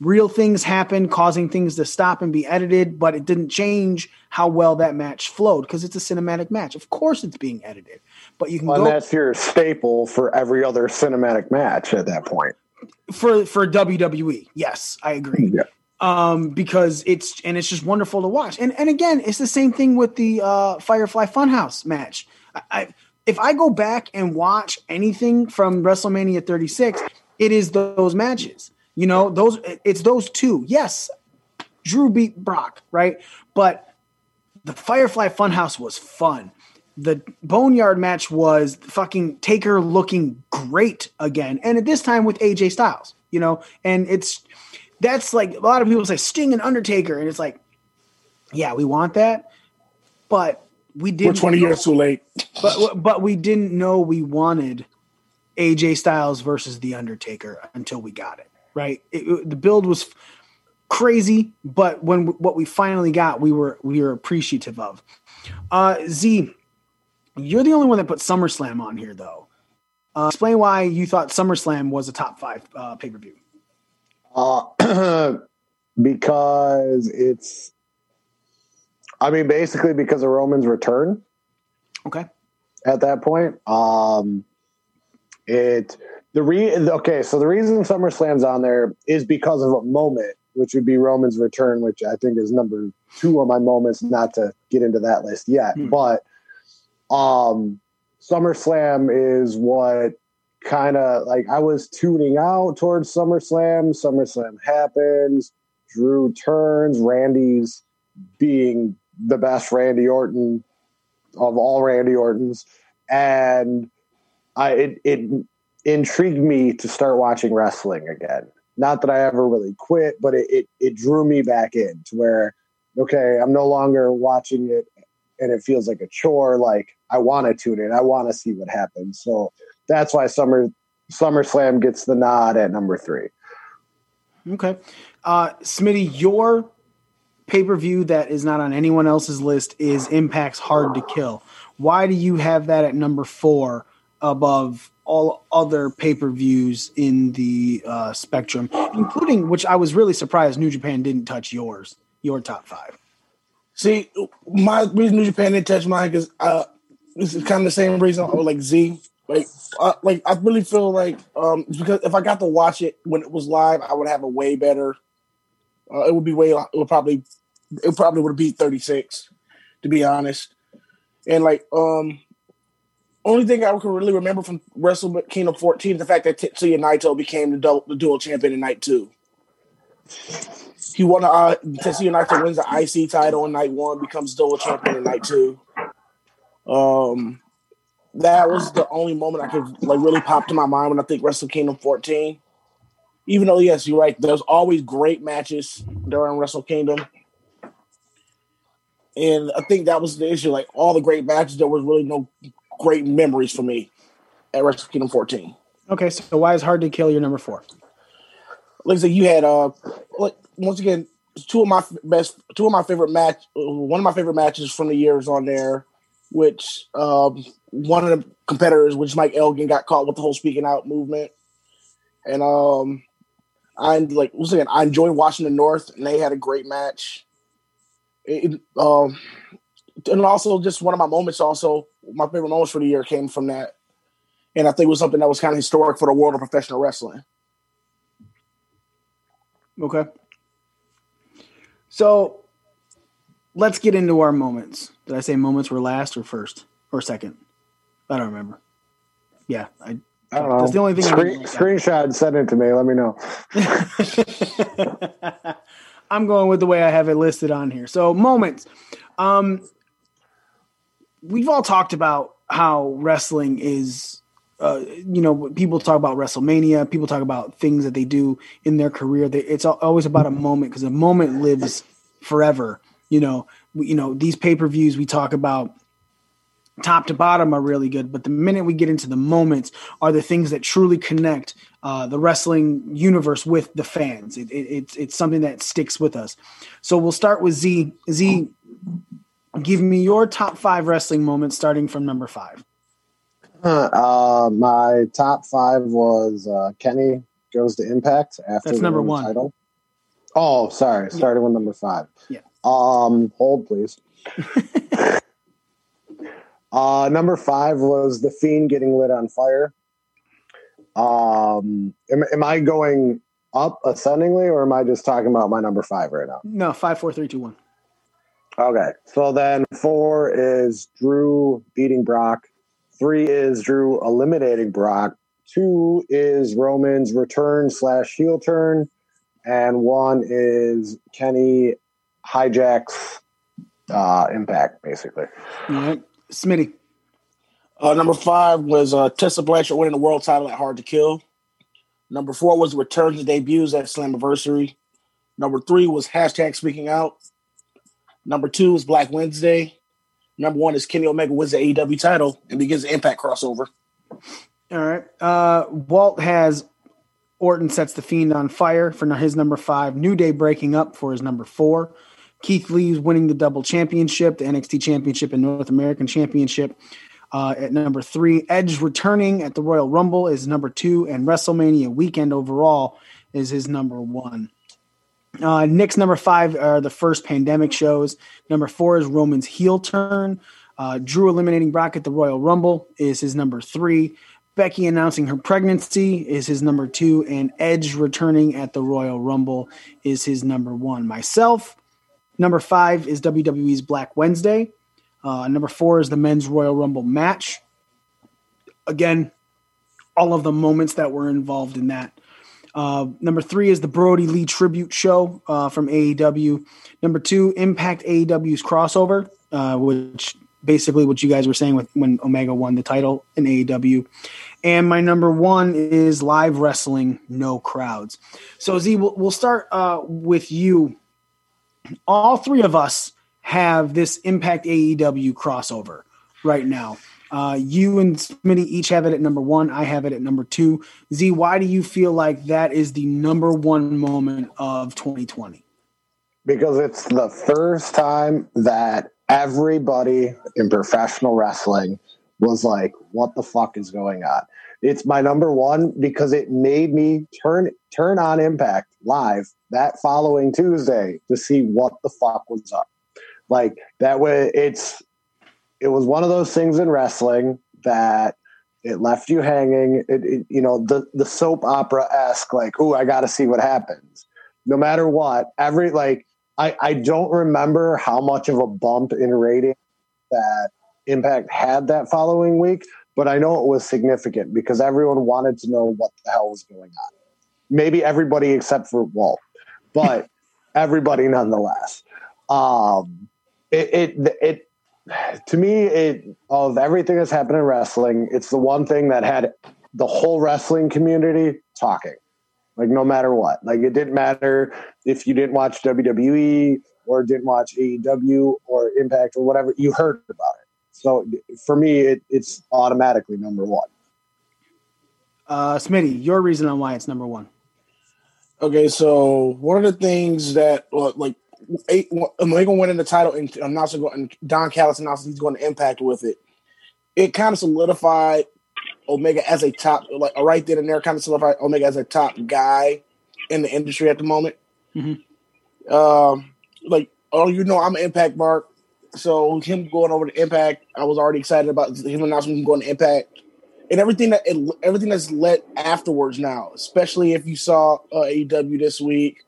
Real things happen, causing things to stop and be edited, but it didn't change how well that match flowed because it's a cinematic match. Of course, it's being edited, but you can And go that's your staple for every other cinematic match at that point. for for WWE. Yes, I agree. Yeah. Um, because it's and it's just wonderful to watch. And and again, it's the same thing with the uh, Firefly Funhouse match. I, I if I go back and watch anything from WrestleMania 36, it is those matches. You know, those it's those two. Yes, Drew beat Brock, right? But the Firefly Funhouse was fun. The Boneyard match was fucking Taker looking great again, and at this time with AJ Styles, you know, and it's that's like a lot of people say Sting and Undertaker, and it's like, yeah, we want that, but we did. We're didn't. 20 years too late. but but we didn't know we wanted AJ Styles versus The Undertaker until we got it. Right, It- it- the build was crazy, but when what we finally got, we were we were appreciative of. Uh, Z, you're the only one that put SummerSlam on here, though. Uh, explain why you thought SummerSlam was a top five uh, pay per view. Uh, [clears throat] because it's, I mean, basically because of Roman's return Okay, at that point. Um, it the re okay, so the reason SummerSlam's on there is because of a moment, which would be Roman's return, which I think is number two on my moments. Not to get into that list yet, Hmm. but um, SummerSlam is what kind of like I was tuning out towards SummerSlam. SummerSlam happens. Drew turns. Randy's being the best Randy Orton of all Randy Ortons, and I it, it intrigued me to start watching wrestling again. Not that I ever really quit, but it, it it drew me back in to where okay, I'm no longer watching it and it feels like a chore. Like I want to tune in, I want to see what happens. So that's why Summer SummerSlam gets the nod at number three. okay. Uh, Smitty, your pay per view that is not on anyone else's list is Impact's Hard to Kill. Why do you have that at number four above all other pay per views in the uh, spectrum, including which I was really surprised New Japan didn't touch yours, your top five. See, my reason New Japan didn't touch mine is uh, this is kind of the same reason. Or like Z, like, uh, like I really feel like um, because if I got to watch it when it was live, I would have a way better. Uh, it would be way. It would probably. It probably would beat thirty six, to be honest. And like, um, only thing I can really remember from Wrestle Kingdom fourteen is the fact that Tetsuya Naito became the, the dual champion in night two. He won. Uh, Tetsuya Naito wins the IC title in night one, becomes dual champion in night two. Um, that was the only moment I could like really pop to my mind when I think Wrestle Kingdom 14. Even though, yes, you're right. There's always great matches during Wrestle Kingdom, and I think that was the issue. Like all the great matches, there was really no great memories for me at Wrestle Kingdom 14. Okay, so why is Hard to Kill your number four? like I said, you had uh, like once again, two of my best, two of my favorite match, one of my favorite matches from the years on there, which um, one of the competitors, which Mike Elgin, got caught with the whole speaking out movement, and um, I like once again, I enjoyed watching the North, and they had a great match. It, um, and also just one of my moments, also my favorite moments for the year came from that, and I think it was something that was kind of historic for the world of professional wrestling. Okay. So let's get into our moments. Did I say moments were last or first or second? I don't remember. Yeah, I. I don't know. That's the only thing. Screen, screenshot, send it to me. Let me know. [laughs] I'm going with the way I have it listed on here. So moments. Um, we've all talked about how wrestling is. Uh, you know, people talk about WrestleMania. People talk about things that they do in their career. They, it's always about a moment because a moment lives forever You know, we, you know these pay per views we talk about top to bottom are really good, but the minute we get into the moments are the things that truly connect uh, the wrestling universe with the fans. It, it, it's it's something that sticks with us. So we'll start with Z. Z, give me your top five wrestling moments, starting from number five. [laughs] Uh, my top five was uh, Kenny goes to Impact after That's number one. Title. Oh, sorry, starting with number five. Yeah. Um, hold please. [laughs] uh, number five was the Fiend getting lit on fire. Um, am, am I going up ascendingly, or am I just talking about my number five right now? No, five, four, three, two, one. Okay. So then four is Drew beating Brock. Three is Drew eliminating Brock. Two is Roman's return slash heel turn. And one is Kenny hijacks uh, Impact, basically. All right, Smitty. Uh, number five was uh, Tessa Blanchard winning the world title at Hard to Kill. Number four was returns and debuts at Slammiversary. Number three was hashtag Speaking Out. Number two is Black Wednesday. Number one is Kenny Omega wins the AEW title and begins the Impact crossover. All right. Uh, Walt has Orton sets the Fiend on fire for his number five. New Day breaking up for his number four. Keith Lee's winning the double championship, the NXT championship and North American championship. Uh, at number three, Edge returning at the Royal Rumble is number two, and WrestleMania weekend overall is his number one. Uh, Nick's number five are the first pandemic shows. Number four is Roman's heel turn. Uh, Drew eliminating Brock at the Royal Rumble is his number three. Becky announcing her pregnancy is his number two, and Edge returning at the Royal Rumble is his number one. Myself, number five is WWE's Black Wednesday. Uh, number four is the men's Royal Rumble match. Again, all of the moments that were involved in that. Uh, number three is the Brodie Lee tribute show uh, from AEW. Number two, Impact AEW's crossover, uh, which basically what you guys were saying with when Omega won the title in AEW. And my number one is live wrestling, no crowds. So Z, we'll, we'll start uh, with you. All three of us have this Impact AEW crossover right now. Uh, you and Smitty each have it at number one. I have it at number two. Z, why do you feel like that is the number one moment of 2020? Because it's the first time that everybody in professional wrestling was like, what the fuck is going on? It's my number one because it made me turn turn on Impact live that following Tuesday to see what the fuck was up. Like that way it's it was one of those things in wrestling that it left you hanging. It, it you know, the the soap opera esque, like, oh, I gotta see what happens. No matter what, every like I, I don't remember how much of a bump in rating that Impact had that following week, but I know it was significant because everyone wanted to know what the hell was going on. Maybe everybody except for Walt, but [laughs] everybody nonetheless. Um, it, it, it, to me, it of everything that's happened in wrestling, it's the one thing that had the whole wrestling community talking like no matter what. Like it didn't matter if you didn't watch WWE or didn't watch AEW or Impact or whatever, you heard about it. So for me, it, it's automatically number one. Uh, Smitty, your reason on why it's number one. Okay, so one of the things that like eight, Omega winning the title and announcing and Don Callis announcing he's going to Impact with it, it kind of solidified Omega as a top, like right then and there, kind of solidified Omega as a top guy in the industry at the moment. Mhm. Um, like, oh, you know, I'm an Impact Mark, so him going over to Impact, I was already excited about him announcing him going to Impact, and everything that it, everything that's led afterwards now, especially if you saw uh, AEW this week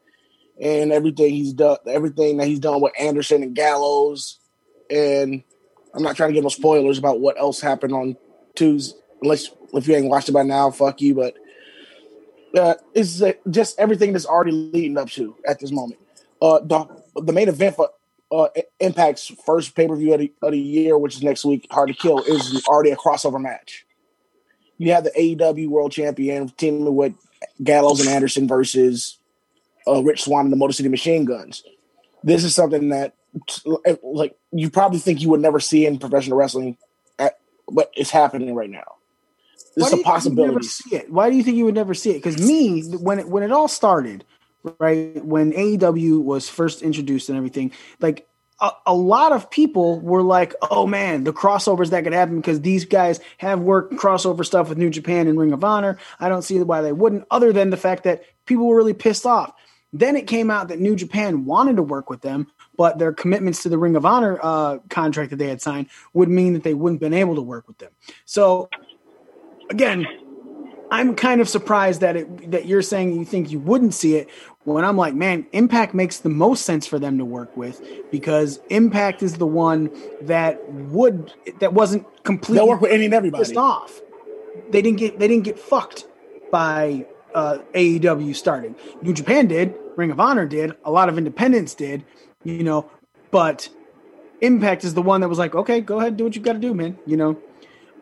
and everything he's done, everything that he's done with Anderson and Gallows, and I'm not trying to give no spoilers about what else happened on Tuesday unless if you ain't watched it by now, fuck you. But uh, it's uh, just everything that's already leading up to at this moment. Uh, the the main event for uh, Impact's first pay per view of, of the year, which is next week, Hard to Kill, is already a crossover match. You have the AEW World Champion teaming with Gallows and Anderson versus uh, Rich Swann and the Motor City Machine Guns. This is something that like you probably think you would never see in professional wrestling, at, but it's happening right now. It's do a possibility. see it? Why do you think you would never see it? Because me, when it, when it all started, right when AEW was first introduced and everything, like a, a lot of people were like, "Oh man, the crossovers that could happen because these guys have worked crossover stuff with New Japan and Ring of Honor. I don't see why they wouldn't, other than the fact that people were really pissed off." Then it came out that New Japan wanted to work with them, but their commitments to the Ring of Honor uh, contract that they had signed would mean that they wouldn't have been able to work with them. So again, I'm kind of surprised that it that you're saying you think you wouldn't see it when I'm like, man, Impact makes the most sense for them to work with because Impact is the one that would that wasn't completely They'll work with any and everybody. pissed off. They didn't get they didn't get fucked by uh, AEW starting. New Japan did, Ring of Honor did, a lot of independents did, you know, but Impact is the one that was like, okay, go ahead, do what you got to do, man. You know,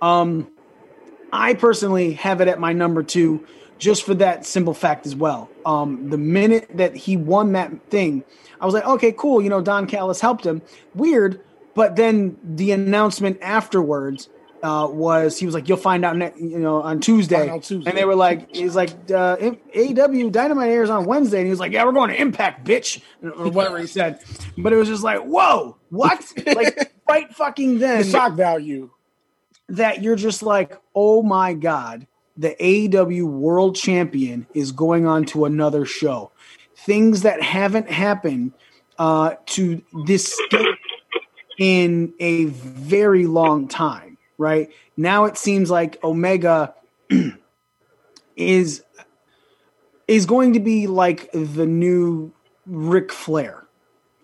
um, I personally have it at my number two, just for that simple fact as well. Um, the minute that he won that thing, I was like, okay, cool. You know, Don Callis helped him. Weird, but then the announcement afterwards uh, was he was like, "You'll find out, ne- you know, on Tuesday. Tuesday. And they were like, "He's like, uh, AEW Dynamite airs on Wednesday," and he was like, "Yeah, we're going to Impact, bitch," or whatever he said. But it was just like, "Whoa, what?" [laughs] like right fucking then The shock value. that you're just like, oh my god, the AEW World Champion is going on to another show. Things that haven't happened uh, to this scale in a very long time. Right now, it seems like Omega is is going to be like the new Ric Flair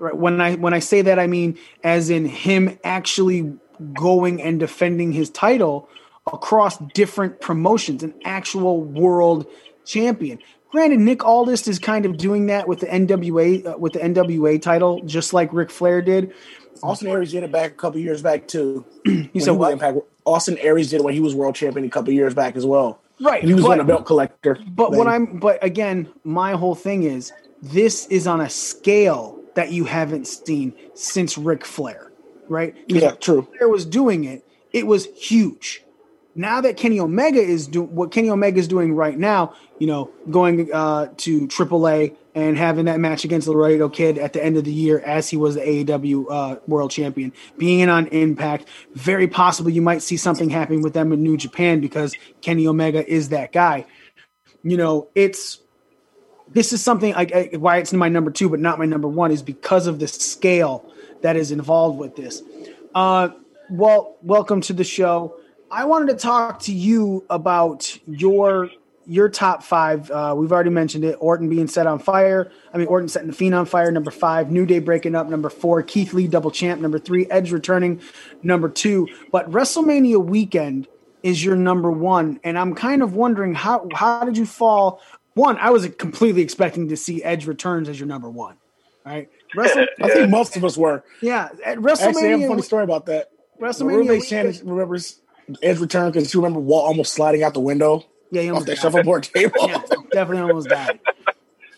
right when i when i say that i mean as in him actually going and defending his title across different promotions an actual world champion granted nick aldis is kind of doing that with the nwa uh, with the nwa title just like Ric flair did Austin Aries did it back a couple years back too. [clears throat] he said what Impact. Austin Aries did it when he was world champion a couple years back as well. Right, And he was but- on a belt collector. But what. I'm, but again, my whole thing is this is on a scale that you haven't seen since Ric Flair, right? Yeah, true. Flair was doing it, it was huge. Now that Kenny Omega is doing what Kenny Omega is doing right now, you know, going uh, to AAA and having that match against Laredo Kid at the end of the year as he was the AEW uh, World Champion, being in on Impact, very possible you might see something happening with them in New Japan because Kenny Omega is that guy you know, it's this is something I, why it's my number two, but not my number one, is because of the scale that is involved with this. Uh, well, welcome to the show. I wanted to talk to you about your your top five. Uh, we've already mentioned it. Orton being set on fire. I mean, Orton setting the Fiend on fire. Number five. New Day breaking up. Number four. Keith Lee double champ. Number three. Edge returning. Number two. But WrestleMania weekend is your number one, and I'm kind of wondering how how did you fall? One, I was completely expecting to see Edge returns as your number one. Right, Wrestle, [laughs] I think most of us were. yeah, at Actually, I have a WrestleMania. funny story about that. WrestleMania weekend- Shannon remembers Edge return because you remember Walt almost sliding out the window Yeah, he off almost that died. shuffleboard [laughs] table. yeah, definitely almost died.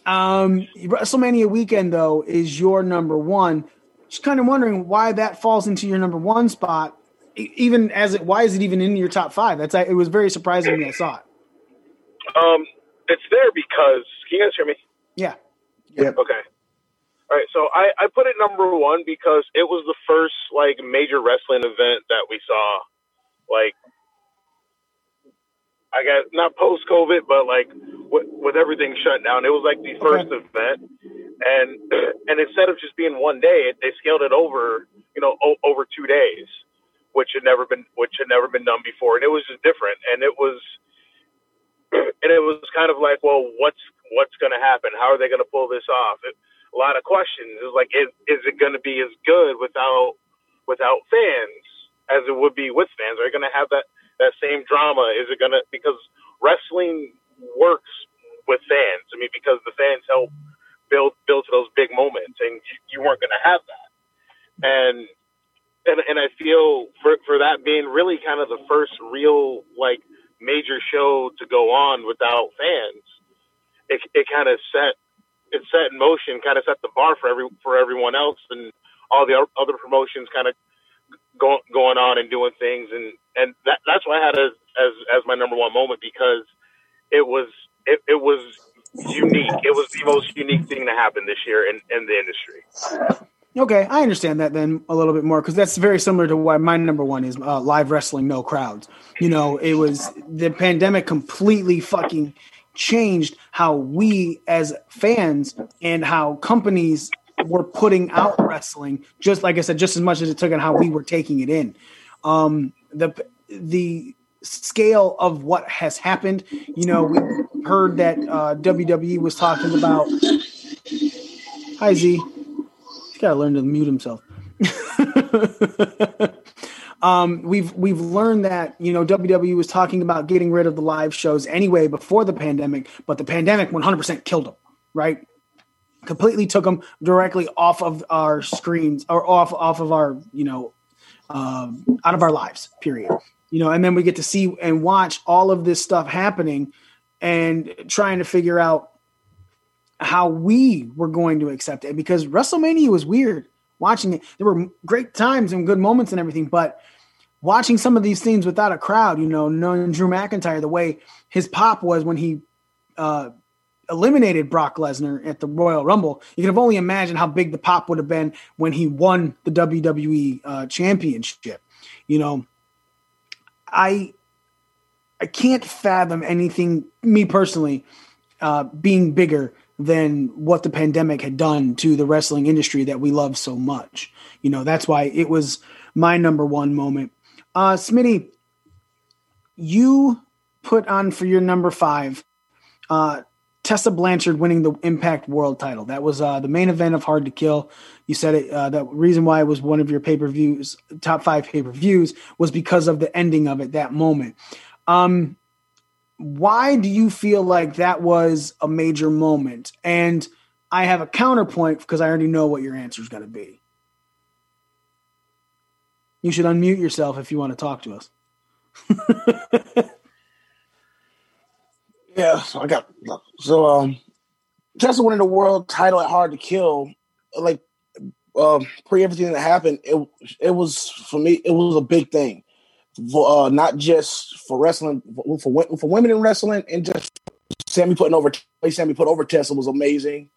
Um, WrestleMania weekend though is your number one. Just kind of wondering why that falls into your number one spot, even as it. Why is it even in your top five? That's it was very surprising when I saw it. Um, it's there because can you guys hear me? Yeah, Yep. Okay. All right, so I, I put it number one because it was the first like major wrestling event that we saw, like I guess not post COVID, but like with, with everything shut down, it was like the first event, and [clears throat] and instead of just being one day, they scaled it over, you know, o- over two days, which had never been which had never been done before, and it was just different, and it was [clears throat] and it was kind of like, well, what's what's going to happen? How are they going to pull this off? It, a lot of questions. It was like, is, is it going to be as good without without fans as it would be with fans? Are you going to have that that same drama? Is it going to because wrestling works with fans? I mean, because the fans help build build to those big moments, and you, you weren't going to have that. And and and I feel for for that being really kind of the first real like major show to go on without fans, it it kind of set it set in motion, kind of set the bar for every for everyone else, and all the other promotions kind of going going on and doing things, and and that, that's why I had as as as my number one moment because it was it, it was unique. It was the most unique thing to happen this year in in the industry. Okay, I understand that then a little bit more because that's very similar to why my number one is uh, live wrestling, no crowds. You know, it was the pandemic completely fucking changed how we as fans and how companies were putting out wrestling. Just like I said, just as much as it took and how we were taking it in. Um, the the scale of what has happened. You know, we heard that uh, WWE was talking about. Hi Z. He's got to learn to mute himself. [laughs] um, we've we've learned that you know WWE was talking about getting rid of the live shows anyway before the pandemic, but the pandemic 100% killed them, right? Completely took them directly off of our screens or off off of our you know um, out of our lives. Period. You know, and then we get to see and watch all of this stuff happening and trying to figure out how we were going to accept it because WrestleMania was weird watching it. There were great times and good moments and everything, but watching some of these things without a crowd, you know, knowing Drew McIntyre, the way his pop was when he uh, eliminated Brock Lesnar at the Royal Rumble, you can have only imagined how big the pop would have been when he won the WWE uh, championship. You know, I I can't fathom anything, me personally, uh, being bigger than what the pandemic had done to the wrestling industry that we love so much. You know, that's why it was my number one moment. Uh, Smitty, you put on for your number five, uh, Tessa Blanchard winning the Impact World title. That was uh, the main event of Hard to Kill. You said it. Uh, the reason why it was one of your pay per views, top five pay per views, was because of the ending of it, that moment. Um, why do you feel like that was a major moment? And I have a counterpoint because I already know what your answer is going to be. You should unmute yourself if you want to talk to us. [laughs] Yeah, so I got so um Tessa winning the world title at Hard to Kill, like um pre everything that happened, it it was for me it was a big thing. For, uh, not just for wrestling, for, for for women in wrestling, and just Sami putting over Sami put over Tessa was amazing.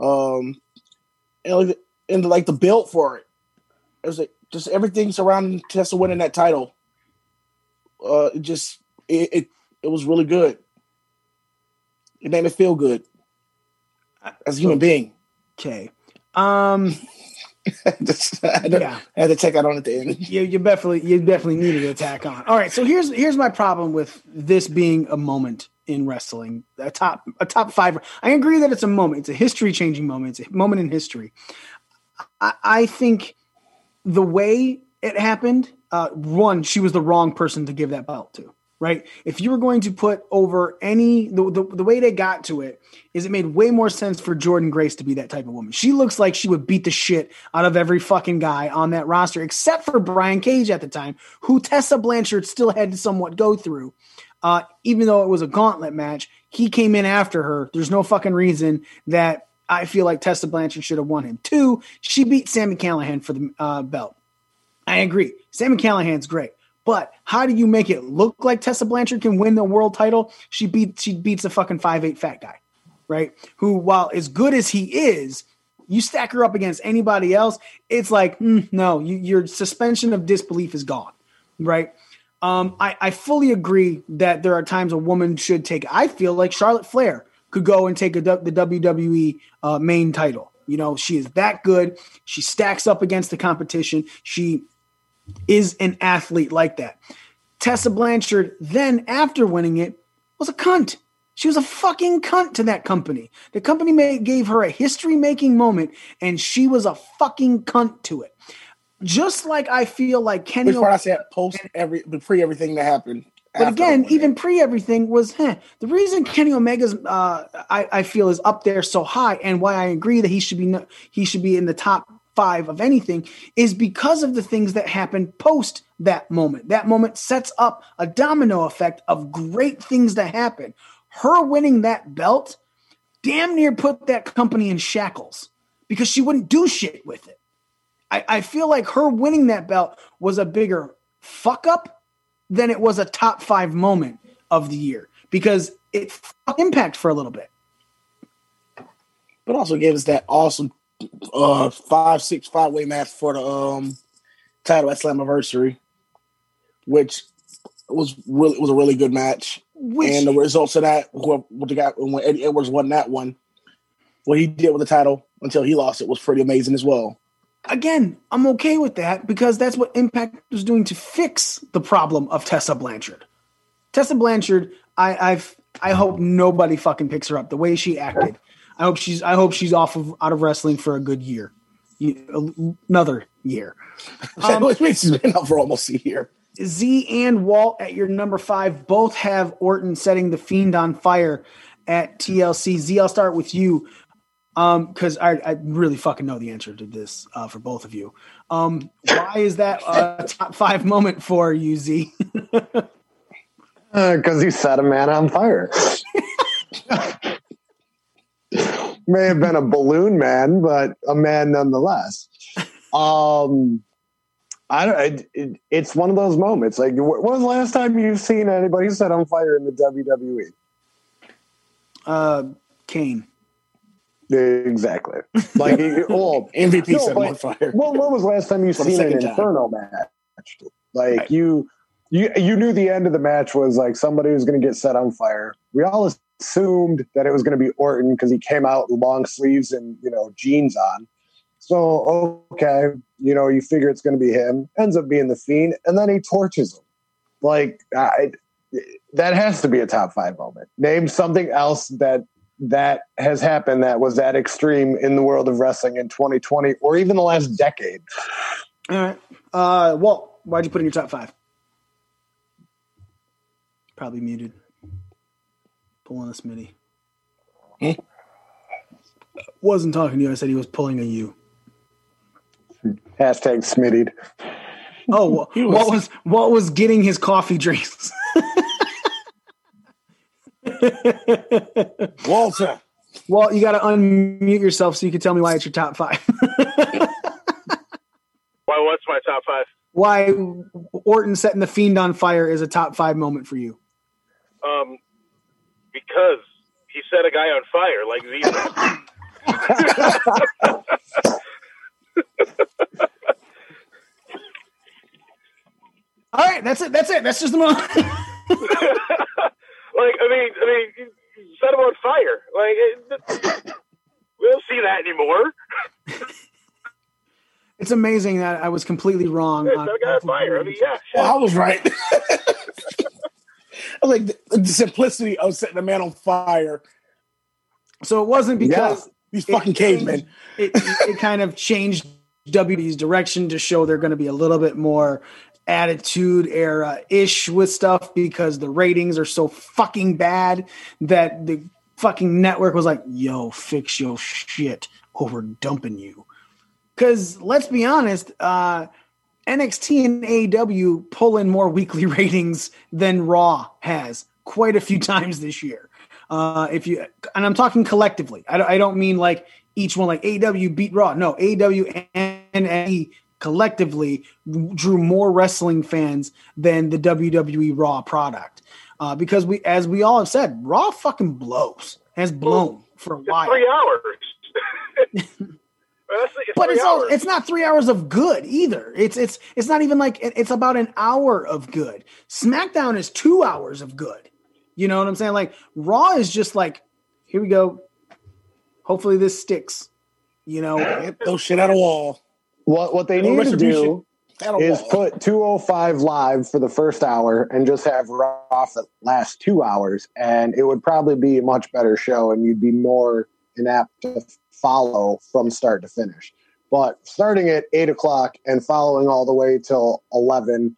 Um, and like, and like the build for it, it was like just everything surrounding Tessa winning that title. Uh, it just it, it it was really good. It made me feel good as a human being. Okay. Um [laughs] Just, I, had to, Yeah. I had to check out on at the end. you, you definitely you definitely needed to attack on. All right, so here's here's my problem with this being a moment in wrestling, a top a top five. I agree that it's a moment. It's a history changing moment. It's a moment in history. I, I think the way it happened, uh, one, she was the wrong person to give that belt to. Right? If you were going to put over any the, the the way they got to it is it made way more sense for Jordynne Grace to be that type of woman. She looks like she would beat the shit out of every fucking guy on that roster, except for Brian Cage at the time, who Tessa Blanchard still had to somewhat go through. Uh, even though it was a gauntlet match, he came in after her. There's no fucking reason that I feel like Tessa Blanchard should have won him. Two, she beat Sami Callihan for the uh, belt. I agree. Sami Callihan's great. But how do you make it look like Tessa Blanchard can win the world title? She beat she beats a fucking five eight fat guy, right? Who, while as good as he is, you stack her up against anybody else, it's like mm, no, you, your suspension of disbelief is gone, right? Um, I, I fully agree that there are times a woman should take. I feel like Charlotte Flair could go and take a, the WWE uh, main title. You know, she is that good. She stacks up against the competition. She is an athlete like that. Tessa Blanchard, then after winning it, was a cunt. She was a fucking cunt to that company. The company made, gave her a history making moment, and she was a fucking cunt to it. Just like I feel like Kenny. Before I said post every pre everything that happened. But again, even pre everything was huh, the reason Kenny Omega's uh, I, I feel is up there so high, and why I agree that he should be no, he should be in the top five of anything is because of the things that happen post that moment. That moment sets up a domino effect of great things that happen. Her winning that belt damn near put that company in shackles because she wouldn't do shit with it. I, I feel like her winning that belt was a bigger fuck up than it was a top five moment of the year because it impact for a little bit. but also gave us that awesome uh five six five way match for the um title at Slammiversary, which was really was a really good match. Which- and the results of that, who- what the guy when Eddie Edwards won that one, what he did with the title until he lost it was pretty amazing as well. Again, I'm okay with that because that's what Impact was doing to fix the problem of Tessa Blanchard. Tessa Blanchard, I, I've I hope nobody fucking picks her up the way she acted. I hope she's I hope she's off of out of wrestling for a good year, another year. [laughs] Um, Which means he's been out for almost a year. Z and Walt at your number five both have Orton setting the Fiend on fire at TLC. Z, I'll start with you um, because I, I really fucking know the answer to this uh, for both of you. Um, why is that a [laughs] top five moment for you, Z? [laughs] Because he set a man on fire. May have been a balloon man, but a man nonetheless. [laughs] Um, I don't. It, it, it's one of those moments. Like, when was the last time you've seen anybody set on fire in the WWE? Uh, Kane. Exactly. Like, it- well, [laughs] MVP no, set but- on fire. Well, when was the last time you've seen an second time. Inferno match? Like you, you, you knew the end of the match was like somebody was going to get set on fire. We all assumed that it was going to be Orton because he came out with long sleeves and you know jeans on. So okay, you know you figure it's going to be him. Ends up being the Fiend, and then he torches him. Like I, that has to be a top five moment. Name something else that that has happened that was that extreme in the world of wrestling in 2020 or even the last decade. All right. Uh, Walt, why'd you put in your top five? Probably muted. Pulling a Smitty. Wasn't talking to you. I said he was pulling a U. you. Hashtag Smittied. Oh, [laughs] what what was what was getting his coffee drinks? [laughs] Walter. Well, you got to unmute yourself so you can tell me why it's your top five. [laughs] Why? What's my top five? why Orton setting the Fiend on fire is a top five moment for you. Um, because he set a guy on fire, like Z. [laughs] All right, that's it. That's it. That's just the moment. [laughs] like I mean, I mean, you set him on fire. Like it, we don't see that anymore. [laughs] it's amazing that I was completely wrong. Yeah, on- set a guy on fire. I mean, yeah. Well, I was right. I like the, the simplicity of setting a man on fire. So it wasn't because These it fucking cavemen. It, it kind of changed WWE's direction to show they're going to be a little bit more attitude era ish with stuff because the ratings are so fucking bad that the fucking network was like, yo, fix your shit or we're dumping you. Because let's be honest, uh, NXT and AEW pull in more weekly [laughs] ratings than Raw has quite a few times this year. Uh, if you and I'm talking collectively, I don't, I don't mean like each one like AEW beat Raw. No, AEW and NXT collectively drew more wrestling fans than the WWE Raw product. Uh, because we, as we all have said, Raw fucking blows, has blown for a while. Three hours. [laughs] [laughs] Honestly, it's but it's all, it's not three hours of good either. It's it's it's not even like it's about an hour of good. SmackDown is two hours of good. You know what I'm saying? Like Raw is just like, here we go. Hopefully this sticks. You know, Get those shit out of wall. What what they No need to do retribution. Out of is wall. put 205 live for the first hour and just have Raw for the last two hours, and it would probably be a much better show, and you'd be more inapt to follow from start to finish. But starting at eight o'clock and following all the way till 11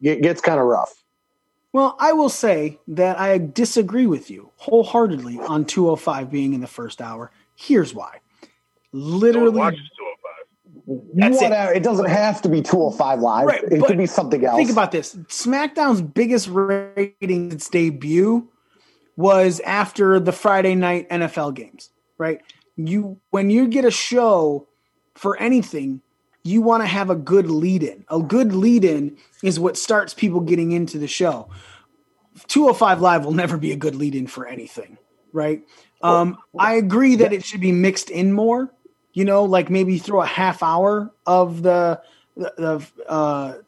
it gets kind of rough. Well, I will say that I disagree with you wholeheartedly on 205 being in the first hour. Here's why. Literally, Watch 205. That's it. Whatever. It. doesn't have to be 205 live. Right, it could be something else. Think about this. SmackDown's biggest rating its debut was after the Friday night NFL games, right? You when you get a show for anything, you want to have a good lead in. A good lead in is what starts people getting into the show. 205 Live will never be a good lead in for anything, right? Um, I agree that it should be mixed in more. You know, like maybe throw a half hour of the the, the uh,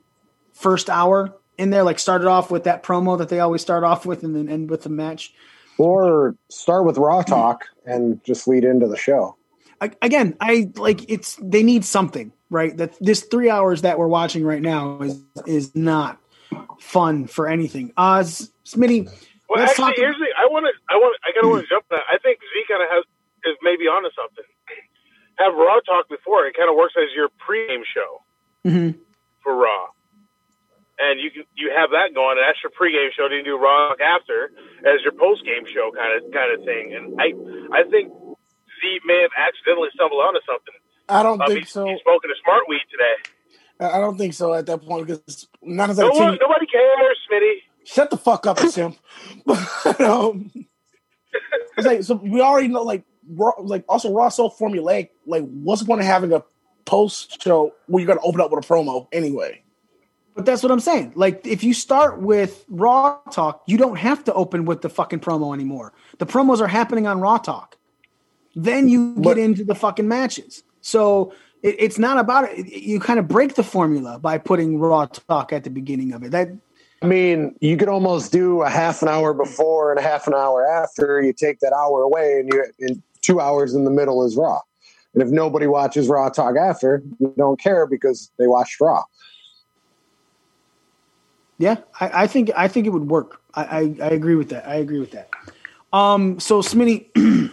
first hour in there. Like start it off with that promo that they always start off with, and then end with the match. Or start with Raw Talk and just lead into the show. I, again, I like it's they need something, right? That this three hours that we're watching right now is is not fun for anything. Oz Smitty, Well, let's actually, talk. here's the. I want to. I want. I kind of want to jump that. I think Z kind of has is maybe onto something. Have Raw talk before. It kind of works as your pregame show Mhm. for Raw, and you you have that going, and that's your pregame show. Then you do rock after as your postgame show kind of kind of thing. And I I think Z may have accidentally stumbled onto something. I don't Um, think he's, so. He's smoking a smart weed today. I don't think so at that point because none of No that. one, nobody cares, Smitty. Shut the fuck up, [laughs] Simp. [laughs] but, um, it's like so we already know like raw, like also raw so formulaic. Like what's the point of having a post show where you're gonna open up with a promo anyway? But that's what I'm saying. Like, if you start with Raw Talk, you don't have to open with the fucking promo anymore. The promos are happening on Raw Talk. Then you get into the fucking matches. So it, it's not about it. You kind of break the formula by putting Raw Talk at the beginning of it. That I mean, you could almost do a half an hour before and a half an hour after. You take that hour away, and you in two hours in the middle is Raw. And if nobody watches Raw Talk after, you don't care because they watched Raw. Yeah, I, I think I think it would work. I, I, I agree with that. I agree with that. Um, so Smitty,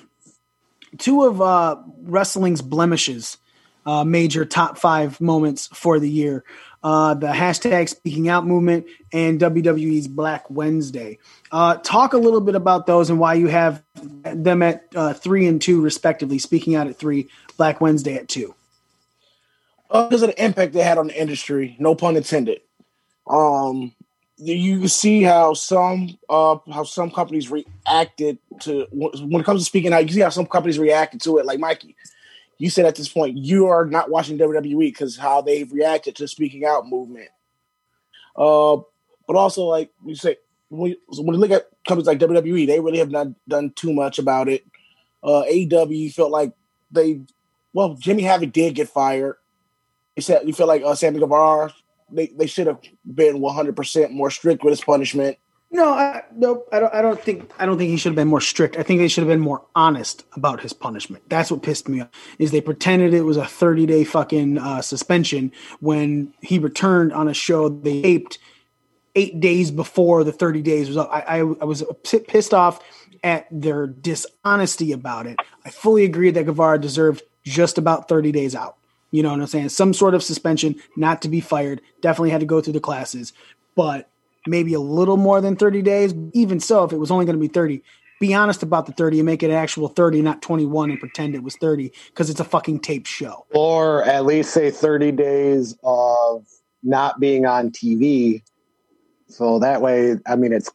[clears throat] two of uh, wrestling's blemishes, uh, major top five moments for the year: uh, the hashtag Speaking Out movement and WWE's Black Wednesday. Uh, talk a little bit about those and why you have them at uh, three and two respectively. Speaking Out at three, Black Wednesday at two. because of the impact they had on the industry. No pun intended. Um, you see how some uh how some companies reacted to when it comes to speaking out. You see how some companies reacted to it. Like Mikey, you said at this point you are not watching WWE because how they've reacted to the speaking out movement. Uh, but also like you say when you, look at companies like WWE, they really have not done too much about it. Uh, AEW felt like they well Jimmy Havoc did get fired. You said you feel like uh, Sammy Guevara they, they should have been one hundred percent more strict with his punishment. No, I. I don't. I don't think. I don't think he should have been more strict. I think they should have been more honest about his punishment. That's what pissed me off. Is they pretended it was a thirty day fucking uh, suspension when he returned on a show they taped eight days before the thirty days was up. I, I, I was pissed off at their dishonesty about it. I fully agree that Guevara deserved just about thirty days out. You know what I'm saying? Some sort of suspension, not to be fired. Definitely had to go through the classes, but maybe a little more than 30 days. Even so, if it was only going to be 30, be honest about the 30 and make it an actual 30, not 21 and pretend it was 30 because it's a fucking tape show. Or at least say 30 days of not being on TV. So that way, I mean, it's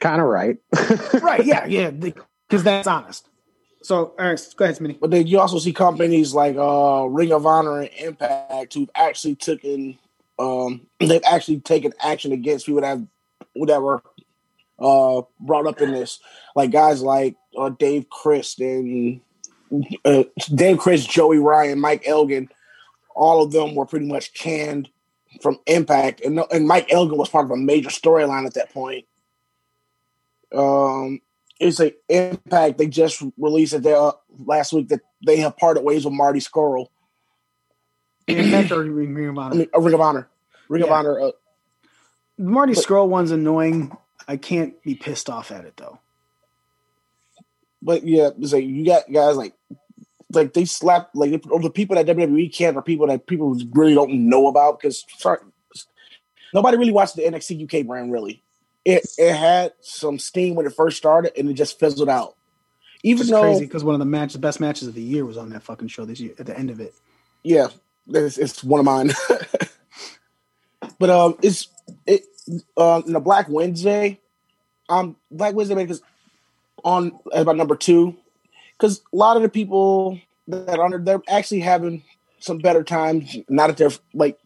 kind of right. [laughs] right. Yeah. Yeah. Because that's honest. So, all right, go ahead, Smitty. But then you also see companies like uh, Ring of Honor and Impact who've actually taken um, [clears throat] they've actually taken action against people that have, that were uh, brought up in this, like guys like uh, Dave Crist and uh, Dave Crist, Joey Ryan, Mike Elgin. All of them were pretty much canned from Impact, and and Mike Elgin was part of a major storyline at that point. Um, it's a Impact. They just released it there uh, last week that they have parted ways with Marty Scurll. Or Ring of Honor? I mean, a Ring of Honor. Ring of Honor. Uh, The Marty But- one's annoying. I can't be pissed off at it though. but yeah, it's like you got guys like like they slap like they, the people that WWE can't are people that people really don't know about because sorry, nobody really watched the NXT UK brand really. It it had some steam when it first started and it just fizzled out. Even It's though crazy because one of the match, the best matches of the year was on that fucking show this year at the end of it. yeah, it's, it's one of mine. [laughs] but um, it's it um the Black Wednesday, um Black Wednesday because on about number two because a lot of the people that are they're actually having some better times. Not that they're like,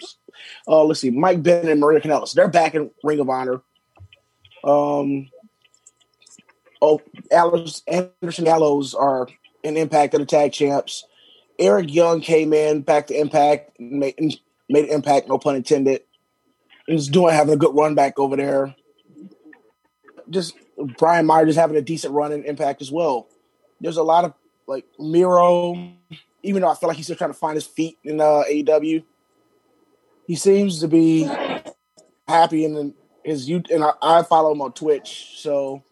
uh, let's see, Mike Bennett and Maria Kanellis. They're back in Ring of Honor. Um, oh, Alice Anderson Gallows are an Impact of the tag champs. Eric Young came in back to Impact, made, made Impact, no pun intended. Is doing having a good run back over there. Just Brian Meyer just having a decent run in Impact as well. There's a lot of like Miro, even though I feel like he's still trying to find his feet in uh, AEW. He seems to be happy in his youth, and I, I follow him on Twitch, so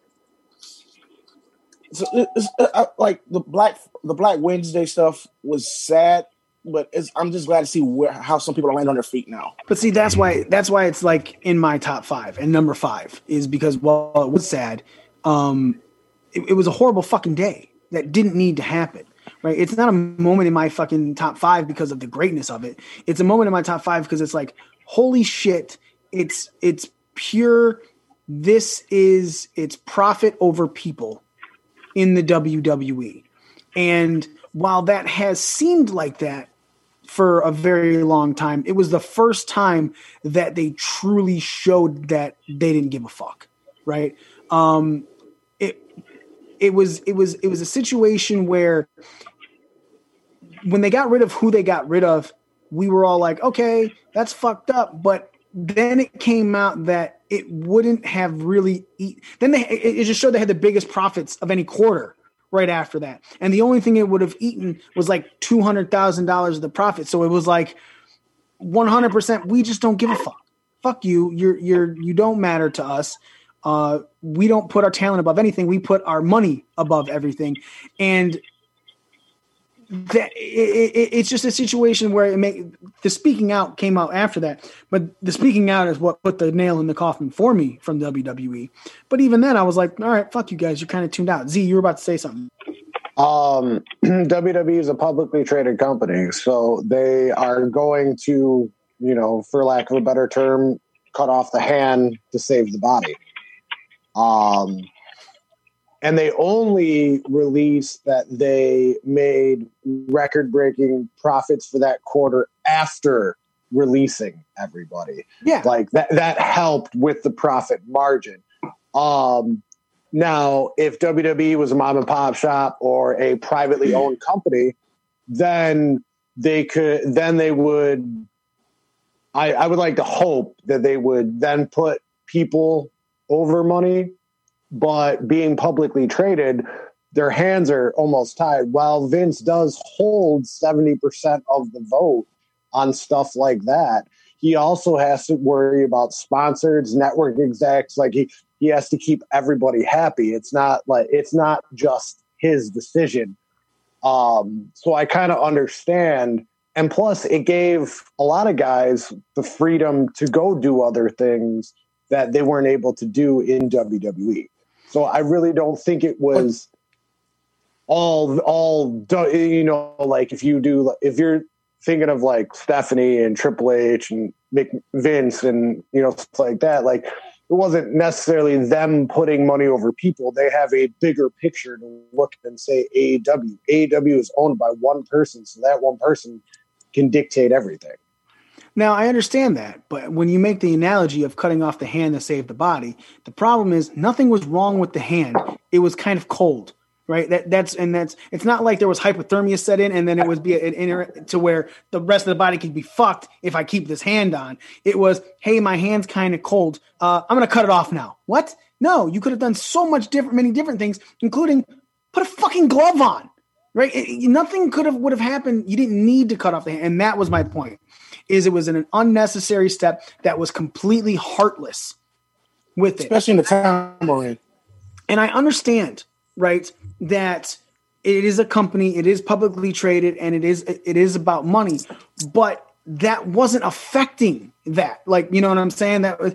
so it's, uh, like the black the Black Wednesday stuff was sad, but I'm just glad to see where how some people are landing on their feet now. But see, that's why that's why it's like in my top five and number five is because while it was sad, um, it, it was a horrible fucking day that didn't need to happen. Right? It's not a moment in my fucking top five because of the greatness of it. It's a moment in my top five because it's like, holy shit! It's it's pure. This is it's profit over people in the WWE. And while that has seemed like that for a very long time, it was the first time that they truly showed that they didn't give a fuck, right? Um, it it was it was it was a situation where when they got rid of who they got rid of, we were all like, okay, that's fucked up, but then it came out that it wouldn't have really eat. Then they it just showed they had the biggest profits of any quarter right after that, and the only thing it would have eaten was like two hundred thousand dollars of the profit. So it was like one hundred percent. We just don't give a fuck. Fuck you. You're you're you don't matter to us. Uh, we don't put our talent above anything. We put our money above everything, and that it, it, it's just a situation where it make the speaking out came out after that, but the speaking out is what put the nail in the coffin for me from WWE. But even then, I was like, all right, fuck you guys, you're kind of tuned out. Z, you were about to say something. Um, [clears throat] WWE is a publicly traded company, so they are going to, you know, for lack of a better term, cut off the hand to save the body. Um, and they only released that they made record breaking profits for that quarter after releasing everybody. Yeah. Like that that helped with the profit margin. Um now if WWE was a mom and pop shop or a privately owned company, then they could then they would I, I would like to hope that they would then put people over money but being publicly traded, their hands are almost tied. While Vince does hold 70% of the vote on stuff like that, he also has to worry about sponsors, network execs. Like he, he has to keep everybody happy. It's not like it's not just his decision. Um, so I kind of understand. And plus, it gave a lot of guys the freedom to go do other things that they weren't able to do in WWE. So I really don't think it was all all you know like if you do if you're thinking of like Stephanie and Triple H and Mick Vince and you know stuff like that like it wasn't necessarily them putting money over people. They have a bigger picture to look and say AEW AEW is owned by one person so that one person can dictate everything now, I understand that, but when you make the analogy of cutting off the hand to save the body, the problem is nothing was wrong with the hand. It was kind of cold, right? That that's and that's it's not like there was hypothermia set in and then it would be an inner to where the rest of the body could be fucked if I keep this hand on. It was, hey, my hand's kind of cold. Uh, I'm gonna cut it off now. What? No, you could have done so much different, many different things, including put a fucking glove on, right? It, nothing could have would have happened. You didn't need to cut off the hand, and that was my point is it was an unnecessary step that was completely heartless with it. Especially in the time we're in. And I understand, right, that it is a company, it is publicly traded, and it is it is about money, but that wasn't affecting that. Like, you know what I'm saying? That was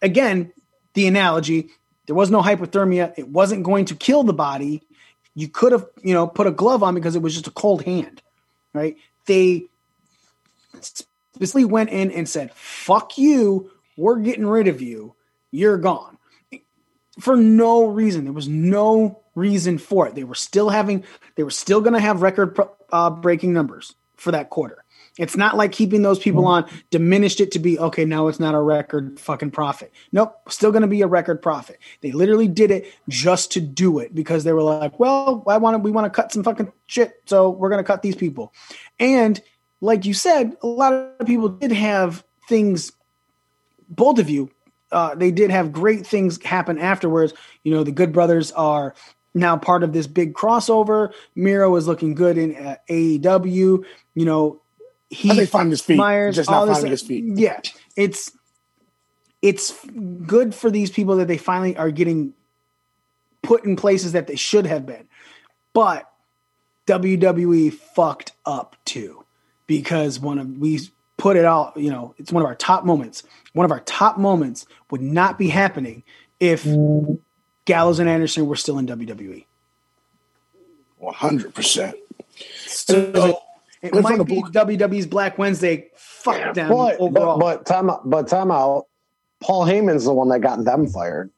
again, the analogy, there was no hypothermia, it wasn't going to kill the body. You could have, you know, put a glove on because it was just a cold hand, right? They specifically went in and said, fuck you, we're getting rid of you, you're gone. For no reason. There was no reason for it. They were still having, they were still going to have record uh, breaking numbers for that quarter. It's not like keeping those people on diminished it to be okay. Now it's not a record fucking profit. Nope, still going to be a record profit. They literally did it just to do it because they were like, well, I want to, we want to cut some fucking shit, so we're going to cut these people. And like you said, a lot of people did have things. Both of you, uh, they did have great things happen afterwards. You know, the Good Brothers are now part of this big crossover. Miro is looking good in uh, AEW. You know, he I finding his feet, Myers, just not finding his feet. Yeah, it's it's good for these people that they finally are getting put in places that they should have been, but WWE fucked up too because one of we put it all. You know, it's one of our top moments. One of our top moments would not be happening if Gallows and Anderson were still in. WWE. One hundred percent. So it might a be WWE's Black Wednesday. Fuck them But, overall. but, but time out- but time out. Paul Heyman's the one that got them fired.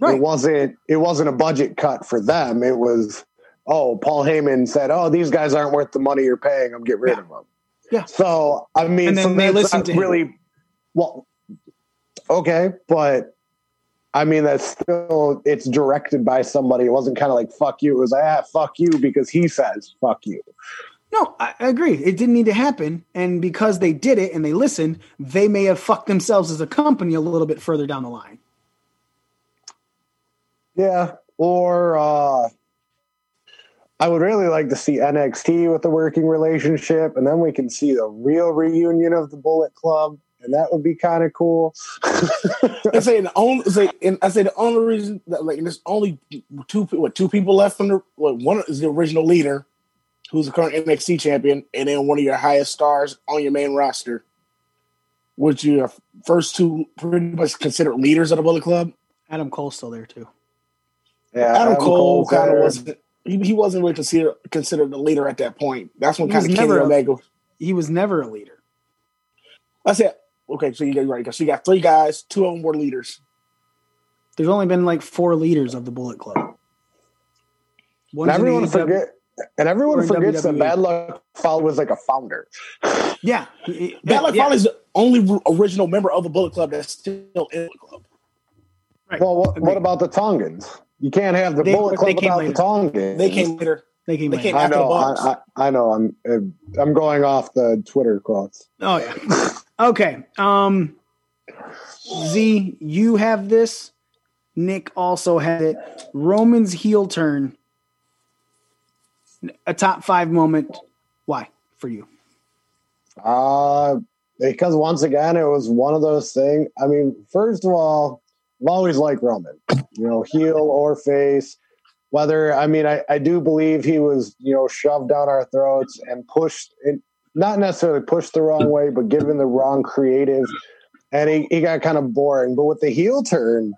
Right. It wasn't it wasn't a budget cut for them. It was oh, Paul Heyman said, "Oh, these guys aren't worth the money you're paying them. Get rid of them." Yeah. So I mean, And then so they not to him. really well. Okay, but I mean that's still it's directed by somebody. It wasn't kind of like "fuck you." It was ah, "fuck you" because he says "fuck you." No, I I agree. It didn't need to happen. And because they did it and they listened, they may have fucked themselves as a company a little bit further down the line. Yeah, or uh, I would really like to see NXT with a working relationship, and then we can see the real reunion of the Bullet Club, and that would be kind of cool. [laughs] I say the only say, and I say the only reason that like there's only two what two people left from the what, one is the original leader, who's the current NXT champion, and then one of your highest stars on your main roster, which your first two pretty much considered leaders of the Bullet Club. Adam Cole's still there too. Yeah, Adam, Adam Cole kind of wasn't. He, he wasn't really considered considered the leader at that point. That's when kind of Kenny never a- Omega. He was never a leader. I said, okay, so you got right. So you got three guys. Two of them were leaders. There's only been like four leaders of the Bullet Club. And One's in everyone AEW forget, and everyone or in forgets that Bad Luck Fale was like a founder. Yeah, he- he- Bad Luck yeah. Fale is the only original member of the Bullet Club that's still in the Club. Right. Well, what, what about the Tongans? You can't have the They- Bullet they Club came without later. the Tongans. They came later. They came They later. came I after the know. I, I, I know. I'm uh, I'm going off the Twitter quotes. Oh yeah. Okay. Um Z, you have this. Nick also had it. Roman's heel turn. A top five moment. Why for you? Uh, because once again, it was one of those things. I mean, first of all, I've always liked Roman, you know, heel or face. Whether, I mean, I, I do believe he was, you know, shoved down our throats and pushed, it, not necessarily pushed the wrong way, but given the wrong creative. And he, he got kind of boring. But with the heel turn,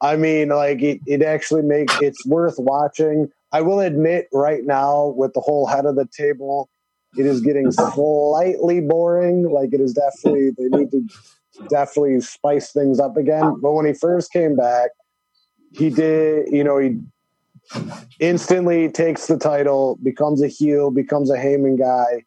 I mean, like, it, it actually makes it's worth watching. I will admit right now, with the whole head of the table, it is getting slightly boring. Like it is definitely they need to definitely spice things up again. But when he first came back, he did, you know, he instantly takes the title, becomes a heel, becomes a Heyman guy.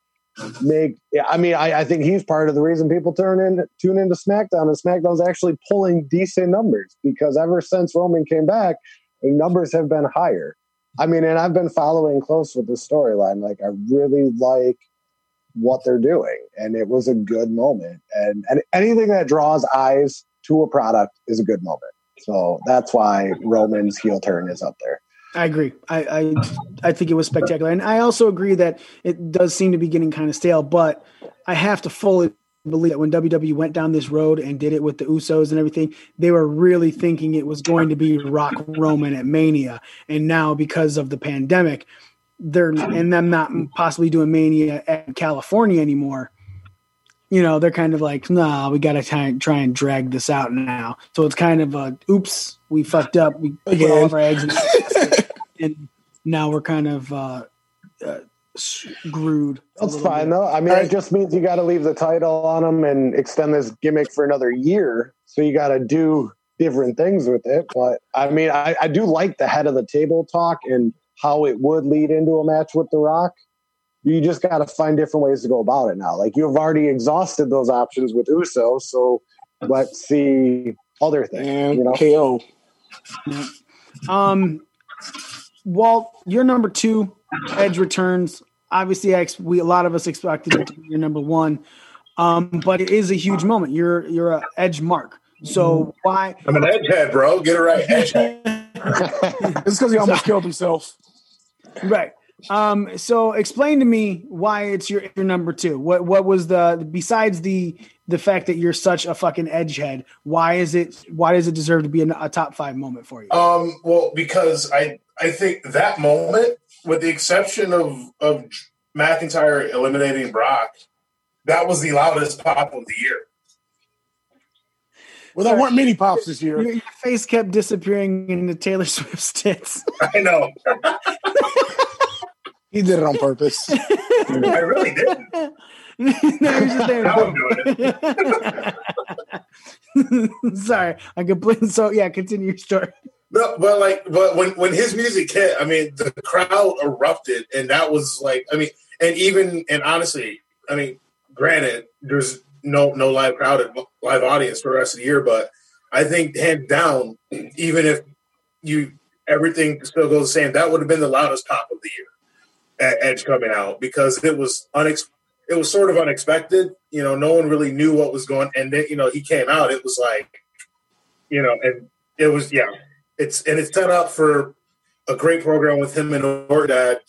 Make I mean, I, I think he's part of the reason people turn in tune into SmackDown, and SmackDown's actually pulling decent numbers because ever since Roman came back, numbers have been higher. I mean, and I've been following close with the storyline. Like, I really like what they're doing, and it was a good moment. And and anything that draws eyes to a product is a good moment. So that's why Roman's heel turn is up there. I agree. I, I I think it was spectacular, and I also agree that it does seem to be getting kind of stale. But I have to fully believe that when WWE went down this road and did it with the Usos and everything, they were really thinking it was going to be Rock Roman at Mania, and now because of the pandemic, they're and them not possibly doing Mania at California anymore. You know, they're kind of like, nah, we got to try, try and drag this out now. So it's kind of a, oops, we fucked up. We put all of our eggs in the basket, and now we're kind of uh, uh, screwed. That's fine bit. though. I mean, All right. it just means you got to leave the title on them and extend this gimmick for another year. So you got to do different things with it. But I mean, I, I do like the head of the table talk and how it would lead into a match with The Rock you just got to find different ways to go about it now. Like you've already exhausted those options with Uso, so let's see other things. And you know, KO. [laughs] Um, Walt, your number two, Edge returns. Obviously, I we a lot of us expected it to be your number one, um, but it is a huge moment. You're you're a Edge mark. So why? I'm an edge head, bro. Get it right. [laughs] Edge head. It's because he almost killed himself. Right. Um, so explain to me why it's your your number two. What what was the besides the the fact that you're such a fucking edgehead? Why is it why does it deserve to be a, a top five moment for you? Um, well, because I I think that moment, with the exception of of McIntyre eliminating Brock, that was the loudest pop of the year. Well, there weren't many pops this year. Your, your face kept disappearing into Taylor [laughs] Swift's tits. I know. [laughs] He did it on purpose. [laughs] I really didn't. no, you're just there. Now I'm doing it. Sorry, I completely. So yeah, continue your story. No, but like, but when when his music hit, I mean, the crowd erupted, and that was like, I mean, and even and honestly, I mean, granted, there's no no live crowd, and live audience for the rest of the year, but I think hands down, even if you everything still goes the same, that would have been the loudest pop of the year at Edge coming out because it was it was sort of unexpected. You know, no one really knew what was going, and then you know he came out. It was like, you know, and it was yeah, it's and it's set up for a great program with him and Orton that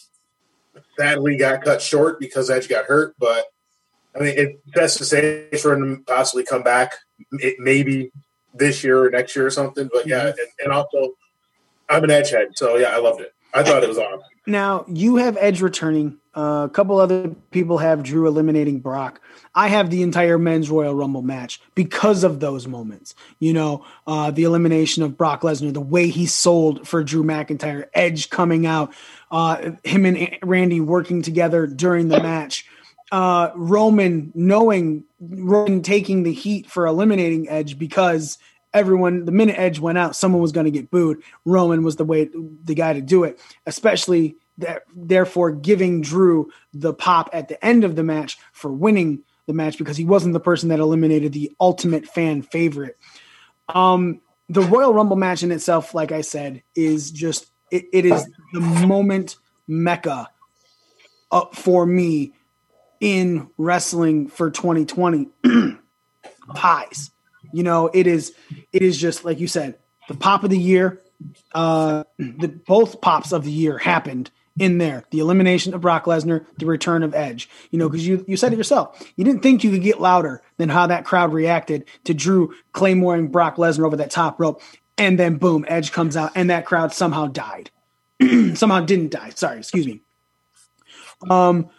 sadly got cut short because Edge got hurt. But I mean, it sets the stage for him to possibly come back, it, maybe this year or next year or something. But yeah, and, and also I'm an Edge head, so yeah, I loved it. I thought it was awesome. Now you have Edge returning. Uh, a couple other people have Drew eliminating Brock. I have the entire men's Royal Rumble match because of those moments. You know, uh, the elimination of Brock Lesnar, the way he sold for Drew McIntyre, Edge coming out, uh, him and Randy working together during the match, uh, Roman knowing Roman taking the heat for eliminating Edge because everyone the minute Edge went out, someone was going to get booed. Roman was the way the guy to do it, especially that, therefore giving Drew the pop at the end of the match for winning the match because he wasn't the person that eliminated the ultimate fan favorite. Um, the Royal Rumble match in itself, like I said, is just it, it is the moment mecca uh, for me in wrestling for 2020 [clears throat] pies. You know it is it is just like you said the pop of the year uh the both pops of the year happened in there. The elimination of Brock Lesnar the return of Edge. You know because you you said it yourself you didn't think you could get louder than how that crowd reacted to Drew Claymore and Brock Lesnar over that top rope and then boom Edge comes out and that crowd somehow died. [clears throat] Somehow didn't die. Sorry excuse me. Um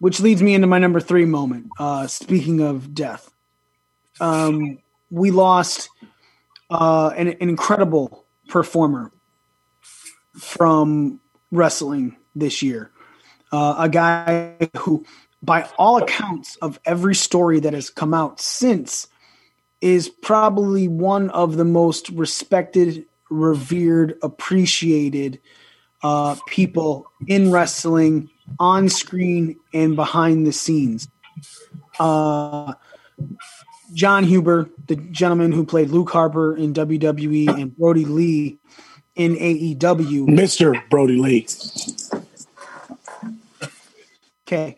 which leads me into my number three moment. Uh, speaking of death, um, we lost uh, an, an incredible performer from wrestling this year. Uh, a guy who, by all accounts of every story that has come out since, is probably one of the most respected, revered, appreciated uh, people in wrestling on screen and behind the scenes. Uh, Jon Huber, the gentleman who played Luke Harper in WWE, and Brodie Lee in AEW. Mr. Brodie Lee. Okay.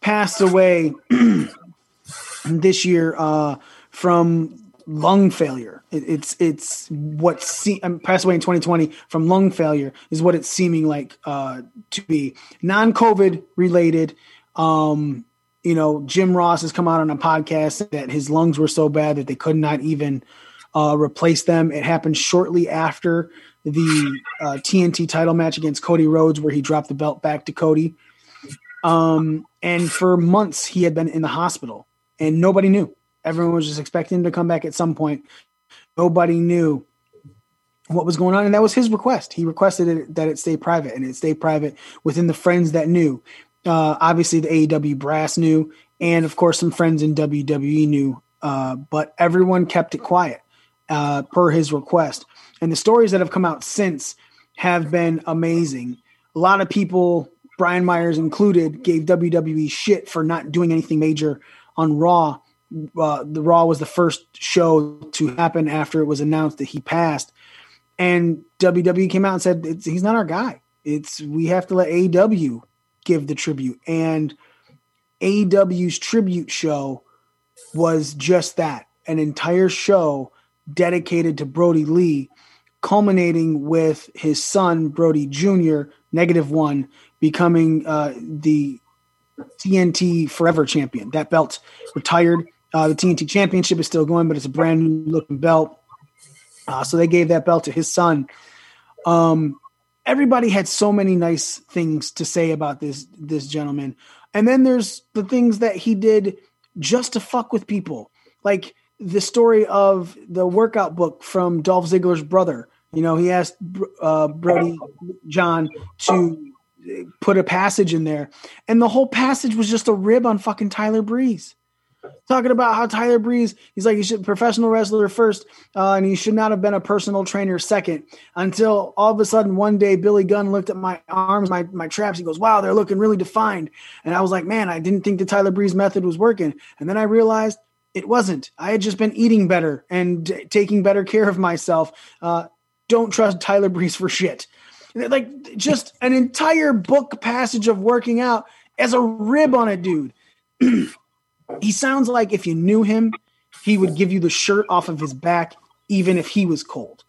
Passed away [clears throat] this year uh, from lung failure. It, it's it's what se- um, passed away in 2020 from lung failure is what it's seeming like uh, to be non-COVID related. Um, you know, Jim Ross has come out on a podcast that his lungs were so bad that they could not even uh, replace them. It happened shortly after the uh, TNT title match against Cody Rhodes, where he dropped the belt back to Cody. Um, and for months, he had been in the hospital, and nobody knew. Everyone was just expecting him to come back at some point. Nobody knew what was going on, and that was his request. He requested it, that it stay private, and it stayed private within the friends that knew. Uh, obviously, the AEW brass knew, and of course, some friends in WWE knew. Uh, but everyone kept it quiet uh, per his request. And the stories that have come out since have been amazing. A lot of people Brian Myers included, gave WWE shit for not doing anything major on Raw. Uh, the Raw was the first show to happen after it was announced that he passed, and WWE came out and said he's not our guy. It's we have to let AEW give the tribute, and AEW's tribute show was just that an entire show dedicated to Brodie Lee, culminating with his son, Brodie Jr., negative one, becoming uh, the TNT Forever champion. That belt retired. Uh, the TNT Championship is still going, but it's a brand new looking belt. Uh, so they gave that belt to his son. Um, everybody had so many nice things to say about this this gentleman, and then there's the things that he did just to fuck with people, like the story of the workout book from Dolph Ziggler's brother. You know, he asked uh, Brodie John to put a passage in there, and the whole passage was just a rib on fucking Tyler Breeze. Talking about how Tyler Breeze, he's like, he should professional wrestler first, uh, and he should not have been a personal trainer second. Until all of a sudden, one day, Billy Gunn looked at my arms, my my traps. He goes, "Wow, they're looking really defined." And I was like, "Man, I didn't think the Tyler Breeze method was working." And then I realized it wasn't. I had just been eating better and t- taking better care of myself. Uh, don't trust Tyler Breeze for shit. Like just an entire book passage of working out as a rib on a dude. [clears throat] he sounds like if you knew him, he would give you the shirt off of his back, even if he was cold,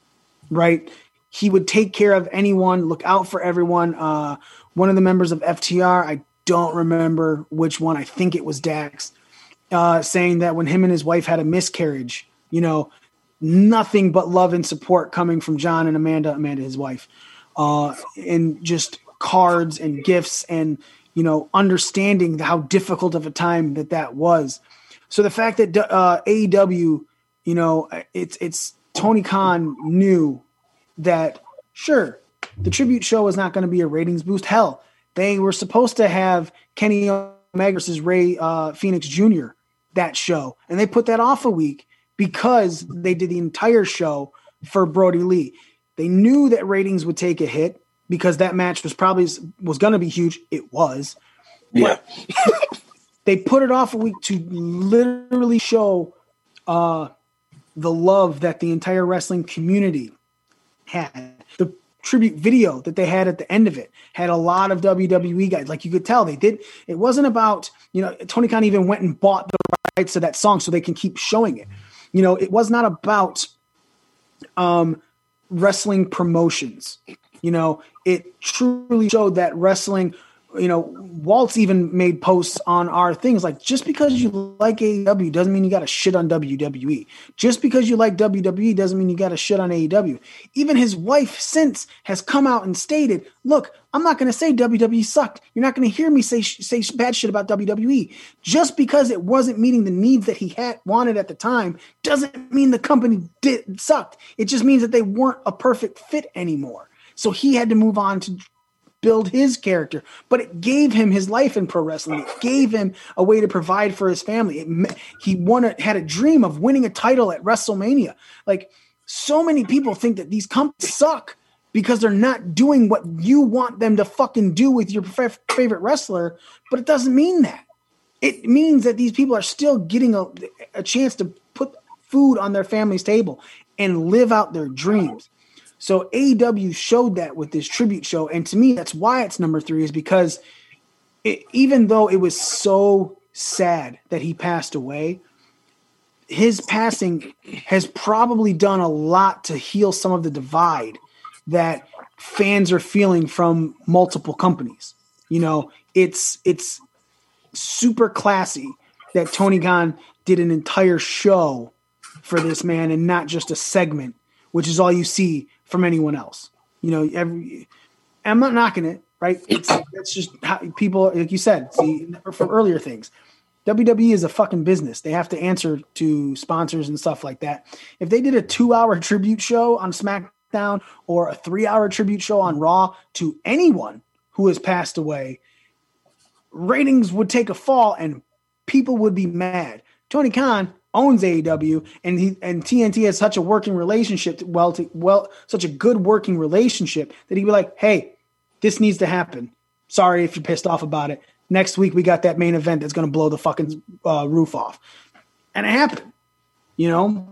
right? He would take care of anyone, look out for everyone. Uh, one of the members of FTR, I don't remember which one, I think it was Dax, uh, saying that when him and his wife had a miscarriage, you know, nothing but love and support coming from John and Amanda, Amanda, his wife, uh, and just cards and gifts and you know understanding how difficult of a time that that was. So the fact that uh, AEW, you know, it's it's Tony Khan knew that sure the tribute show is not going to be a ratings boost. Hell, they were supposed to have Kenny Omega versus Rey uh, Fenix Jr. that show, and they put that off a week because they did the entire show for Brodie Lee. They knew that ratings would take a hit because that match was probably was going to be huge. It was. Yeah. [laughs] they put it off a week to literally show uh, the love that the entire wrestling community had. The tribute video that they had at the end of it had a lot of WWE guys. Like you could tell they did. It wasn't about, you know, Tony Khan even went and bought the rights to that song so they can keep showing it. You know, it was not about um, wrestling promotions. You know, it truly showed that wrestling you know, Waltz even made posts on our things like just because you like AEW doesn't mean you got to shit on WWE. Just because you like WWE doesn't mean you got to shit on AEW. Even his wife since has come out and stated, "Look, I'm not going to say WWE sucked. You're not going to hear me say say bad shit about WWE. Just because it wasn't meeting the needs that he had wanted at the time doesn't mean the company did sucked. It just means that they weren't a perfect fit anymore." So he had to move on to build his character, but it gave him his life in pro wrestling. It gave him a way to provide for his family. It, he won a, had a dream of winning a title at WrestleMania. Like so many people think that these companies suck because they're not doing what you want them to fucking do with your favorite wrestler, but it doesn't mean that. It means that these people are still getting a, a chance to put food on their family's table and live out their dreams. So AEW showed that with this tribute show, and to me, that's why it's number three. Is because it, even though it was so sad that he passed away, his passing has probably done a lot to heal some of the divide that fans are feeling from multiple companies. You know, it's it's super classy that Tony Khan did an entire show for this man and not just a segment, which is all you see from anyone else. You know, every I'm not knocking it, right? It's that's just how people, like you said, see from earlier things. WWE is a fucking business. They have to answer to sponsors and stuff like that. If they did a two-hour tribute show on SmackDown or a three-hour tribute show on Raw to anyone who has passed away, ratings would take a fall and people would be mad. Tony Khan owns AEW and he and TNT has such a working relationship to, well to well such a good working relationship that he'd be like, "Hey, this needs to happen. Sorry if you're pissed off about it. Next week we got that main event that's going to blow the fucking uh, roof off, and it happened. You know,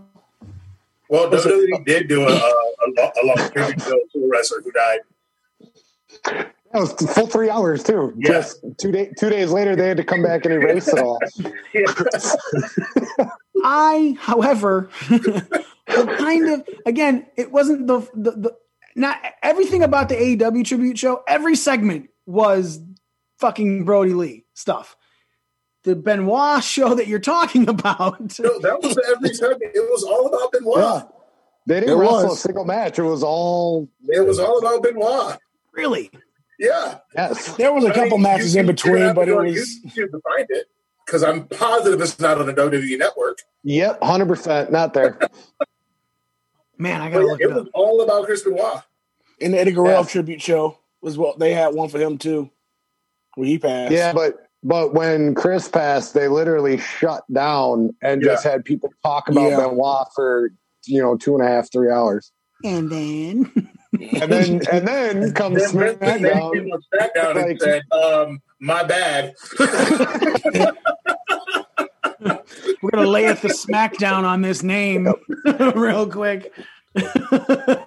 Well, WWE did do a, a, a, lo- a long tribute show to a wrestler who died. That was full three hours too. Yeah. Just two day, two days later, they had to come back and erase it all. [laughs] I, however, [laughs] kind of again, it wasn't the, the the not everything about the AEW tribute show. Every segment was fucking Brodie Lee stuff. The Benoit show that you're talking [laughs] about, No, that was every segment. It was all about Benoit. Yeah. They didn't It wrestle was. a single match. It was all It was all about Benoit. really. Yeah. yes. There was a couple mean, matches you- in between, but it was YouTube to find it because I'm positive it's not on the WWE network. Yep, hundred percent. Not there. [laughs] Man, I gotta yeah, look it it was up. all about Chris Benoit. in the Eddie Guerrero Yeah. tribute show was what they had one for him too. When he passed. Yeah, but but when Chris passed, they literally shut down and just had people talk about Yeah. Benoit for you know two and a half, three hours, And then and then [laughs] and then comes Then Vince McMahon SmackDown. came on SmackDown and said, um, "My bad." [laughs] we're gonna lay at the smackdown on this name [laughs] real quick.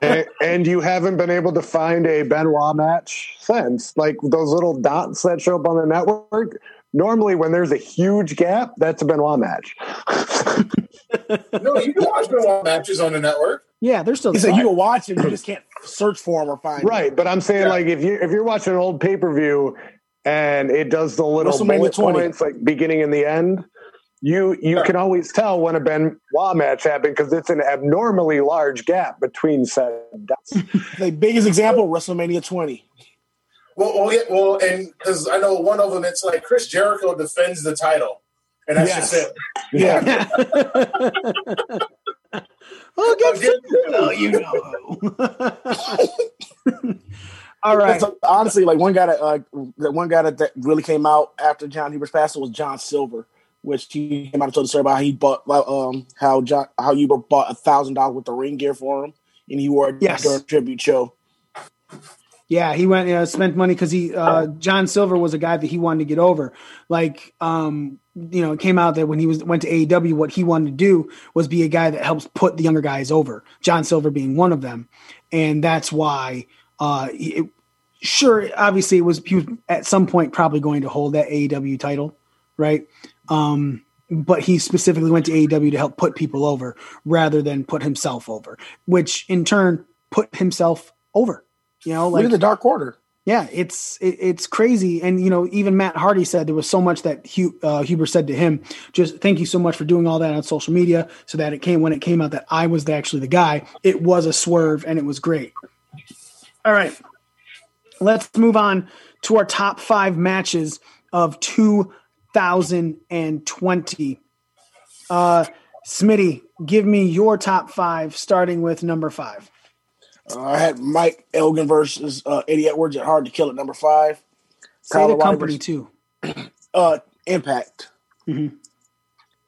and, and you haven't been able to find a Benoit match since. Like those little dots that show up on the network. Normally, when there's a huge gap, that's a Benoit match. no, you can watch Benoit matches on the network. Yeah, they're still. He said you can watch it, you just [clears throat] can't search for him or find Right, but I'm saying Yeah. like if you if you're watching an old pay per view and it does the little WrestleMania bullet 20. points like beginning and the end, you you Yeah. can always tell when a Benoit match happened because it's an abnormally large gap between said dots. [laughs] The biggest example, WrestleMania 20. Well, well, yeah, well, and because I know one of them, it's like Chris Jericho defends the title, and that's Yes. just it. Yeah. [laughs] [laughs] well, get Again, well, you know. [laughs] All right. That's, uh, honestly, like one guy that uh, the one guy that, that really came out after Jon Huber's passing was John Silver, which he came out and told the story about how he bought um how John how Huber bought a thousand dollars worth of ring gear for him, and he wore it Yes. during a tribute show. Yeah, he went uh, spent money because he uh, John Silver was a guy that he wanted to get over. Like, um, you know, it came out that when he was went to AEW, what he wanted to do was be a guy that helps put the younger guys over. John Silver being one of them, and that's why. Uh, it, sure, obviously, it was he was at some point probably going to hold that AEW title, right? Um, but he specifically went to AEW to help put people over rather than put himself over, which in turn put himself over. You know, Look like at the Dark Order. Yeah, it's it, it's crazy, and you know, even Matt Hardy said there was so much that Hu, uh, Huber said to him. Just thank you so much for doing all that on social media, so that it came when it came out that I was the, actually the guy. It was a swerve, and it was great. All right, let's move on to our top five matches of 2020. Uh, Smitty, give me your top five, starting with number five. Uh, I had Mike Elgin versus uh, Eddie Edwards at Hard to Kill at number five. Say Kyle the company too. [clears throat] Uh, Impact. Mhm.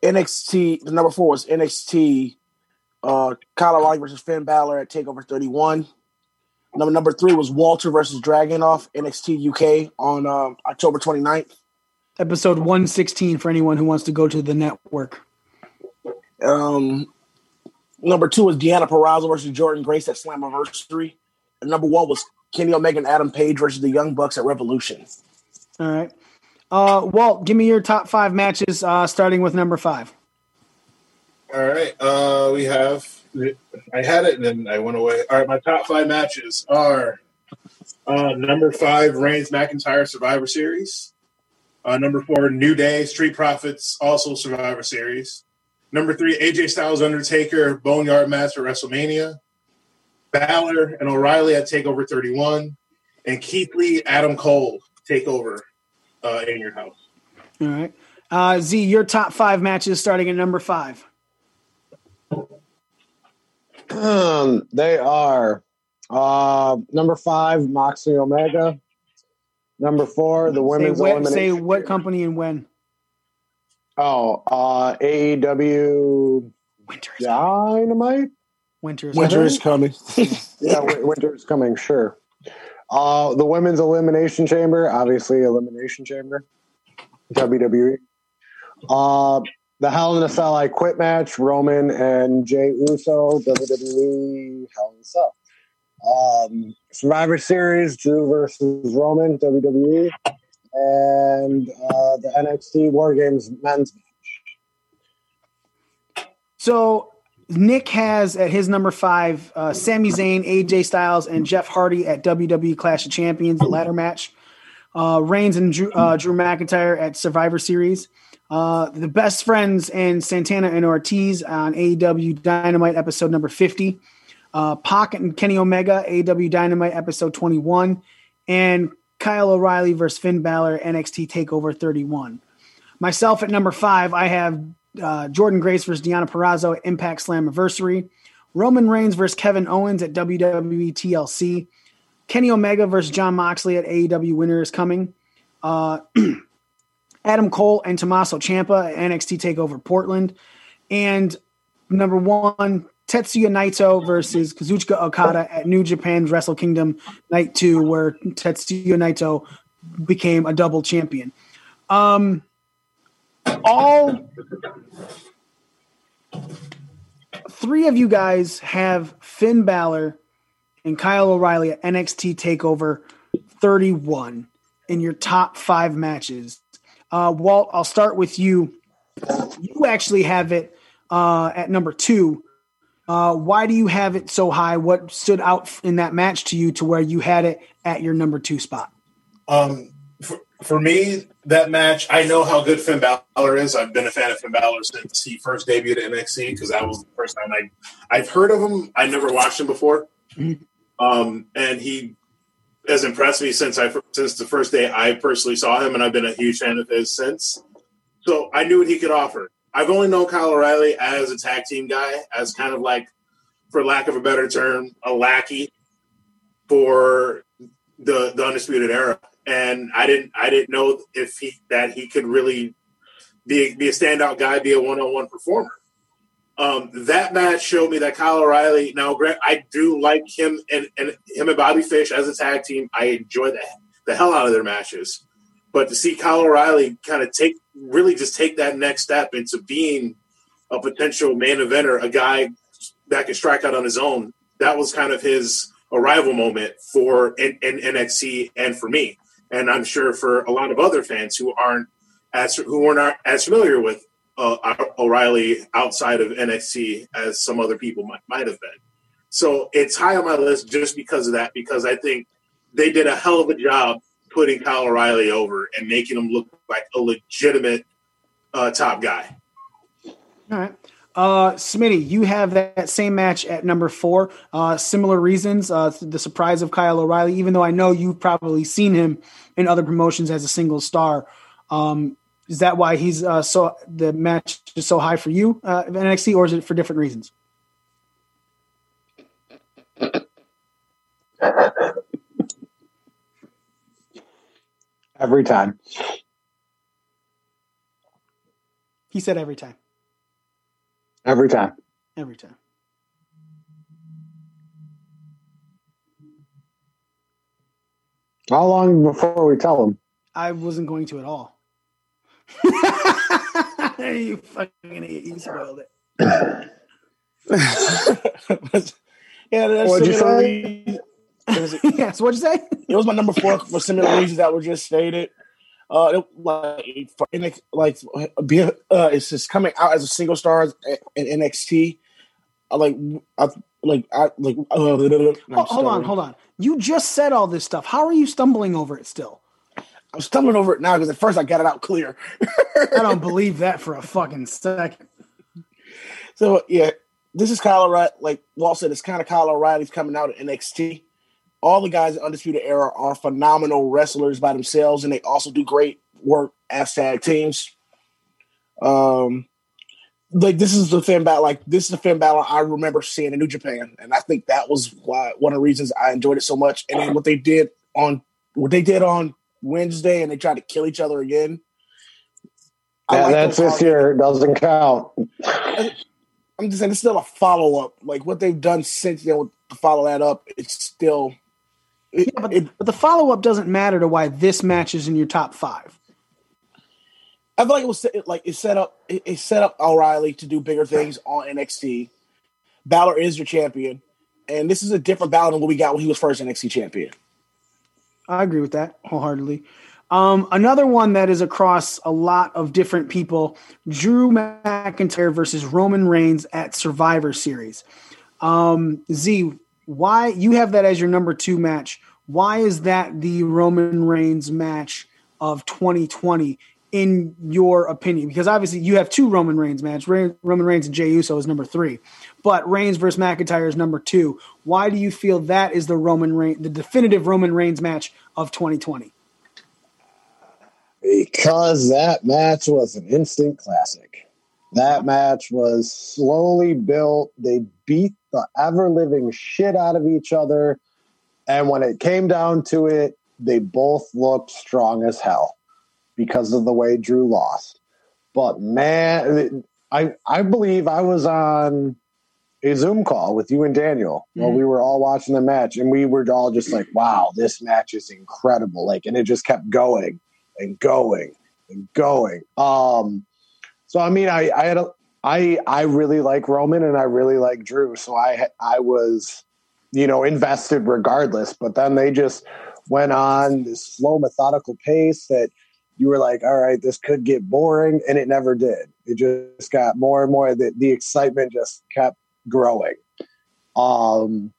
NXT. The number four was NXT. Uh, Kyle O'Reilly versus Finn Balor at Takeover 31. Number number three was Walter versus Dragunov NXT UK on um, October 29th. Episode 116 for anyone who wants to go to the network. Um, number two was Deonna Purrazzo versus Jordynne Grace at Slammiversary. And number one was Kenny Omega and Adam Page versus the Young Bucks at Revolution. All right. Uh, Walt, give me your top five matches, uh, starting with number five. All right. Uh, we have. I had it and then I went away. All right. My top five matches are uh, number five, Reigns McIntyre Survivor Series. Uh, number four, New Day Street Profits, also Survivor Series. Number three, AJ Styles Undertaker Boneyard match at WrestleMania. Balor and O'Reilly at Takeover 31, and Keith Lee Adam Cole Takeover uh, in your house. All right. Uh, Z, your top five matches, starting at number five. Um, they are uh, number five, Moxley Omega. Number four, the Say women's what, elimination. say what company and when. Oh, uh, AEW Winter is Dynamite. Winter is Winter is coming. [laughs] Yeah, Win- winter is coming. Sure. Uh, the women's elimination chamber, obviously elimination chamber, WWE. Uh, the Hell in a Cell I Quit match, Roman and Jay Uso, WWE Hell in a Cell. Um, Survivor Series, Drew versus Roman, WWE, and uh, the NXT War Games men's match. So Nick has at his number five uh, Sami Zayn, AJ Styles, and Jeff Hardy at WWE Clash of Champions, the ladder match. Uh, Reigns and Drew, uh, Drew McIntyre at Survivor Series. Uh, the best friends and Santana and Ortiz on AEW Dynamite episode number 50. Uh, Pac and Kenny Omega, AEW Dynamite episode 21. And Kyle O'Reilly versus Finn Balor, NXT TakeOver 31. Myself at number five, I have uh, Jordynne Grace versus Deonna Purrazzo at Impact Slammiversary. Roman Reigns versus Kevin Owens at WWE TLC. Kenny Omega versus Jon Moxley at AEW Winter is coming. Uh, [clears throat] Adam Cole and Tommaso Ciampa at NXT Takeover Portland. And number one, Tetsuya Naito versus Kazuchika Okada at New Japan's Wrestle Kingdom Night 2, where Tetsuya Naito became a double champion. Um, all three of you guys have Finn Balor and Kyle O'Reilly at NXT Takeover 31 in your top five matches. Uh, Walt, I'll start with you. You actually have it uh, at number two. Uh, why do you have it so high? What stood out in that match to you to where you had it at your number two spot? Um, for, for me, that match, I know how good Finn Balor is. I've been a fan of Finn Balor since he first debuted at NXT because that was the first time I I've heard of him. I never watched him before, um, and he has impressed me since I since the first day I personally saw him, and I've been a huge fan of his since. So I knew what he could offer. I've only known Kyle O'Reilly as a tag team guy, as kind of like, for lack of a better term, a lackey for the the undisputed era and I didn't I didn't know if he that he could really be be a standout guy, be a one on one performer. Um, that match showed me that Kyle O'Reilly. Now, Grant, I do like him and, and him and Bobby Fish as a tag team. I enjoy the the hell out of their matches, but to see Kyle O'Reilly kind of take really just take that next step into being a potential main eventer, a guy that can strike out on his own. That was kind of his arrival moment for in, in NXT and for me and I'm sure for a lot of other fans who aren't as who aren't as familiar with uh, O'Reilly outside of NXT as some other people might might have been. So it's high on my list just because of that. Because I think they did a hell of a job putting Kyle O'Reilly over and making him look like a legitimate uh, top guy. All right. Uh, Smitty, you have that, same match at number four. Uh, similar reasons. Uh, the surprise of Kyle O'Reilly, even though I know you've probably seen him in other promotions as a single star. Um, is that why he's uh, so the match is so high for you uh, in NXT, or is it for different reasons? [laughs] Every time. He said every time. Every time. Every time. How long before we tell them? I wasn't going to at all. [laughs] you fucking idiot. You spoiled it. [laughs] [laughs] yeah, that's What'd you similar say? reasons- yes, what'd you say? It was my number four for similar reasons that were just stated. Uh, it, like, for NX, like be, uh, it's just coming out as a single star in NXT. I like, I, like, I like. Uh, Hold, hold on, hold on. You just said all this stuff. How are you stumbling over it still? I'm stumbling over it now because at first I got it out clear. I don't believe that for a fucking second. So yeah, this is Kyle O'Reilly. Like Walt said, it's kind of Kyle O'Reilly's coming out at NXT. All the guys in Undisputed Era are phenomenal wrestlers by themselves, and they also do great work as tag teams. Um, like this is the Finn Balor. Like this is the Finn Balor I remember seeing in New Japan, and I think that was why one of the reasons I enjoyed it so much. And then what they did on what they did on Wednesday, and they tried to kill each other again. I Yeah, like that's this year. It doesn't count. I'm just saying it's still a follow up. Like what they've done since then to follow that up, it's still yeah, but, but the follow up doesn't matter to why this match is in your top five. I feel like it was like it set up it, it set up O'Reilly to do bigger things on NXT. Balor is your champion, and this is a different Balor than what we got when he was first NXT champion. I agree with that wholeheartedly. Um, another one that is across a lot of different people: Drew McIntyre versus Roman Reigns at Survivor Series. Um, Z, why you have that as your number two match? Why is that the Roman Reigns match of 2020 in your opinion? Because obviously you have two Roman Reigns match. Re- Roman Reigns and Jey Uso is number three, but Reigns versus McIntyre is number two. Why do you feel that is the Roman Reigns, the definitive Roman Reigns match of 2020? Because that match was an instant classic. That match was slowly built. They beat the ever living shit out of each other. And when it came down to it, they both looked strong as hell because of the way Drew lost. But man, I I believe I was on a Zoom call with you and Daniel while Mhm. we were all watching the match, and we were all just like, "Wow, this match is incredible!" Like, and it just kept going and going and going. Um, so I mean, I I had a I I really like Roman and I really like Drew, so I I was you know invested regardless. But then they just went on this slow, methodical pace that you were like, all right, this could get boring, and it never did. It just got more and more. The, the excitement just kept growing. Um,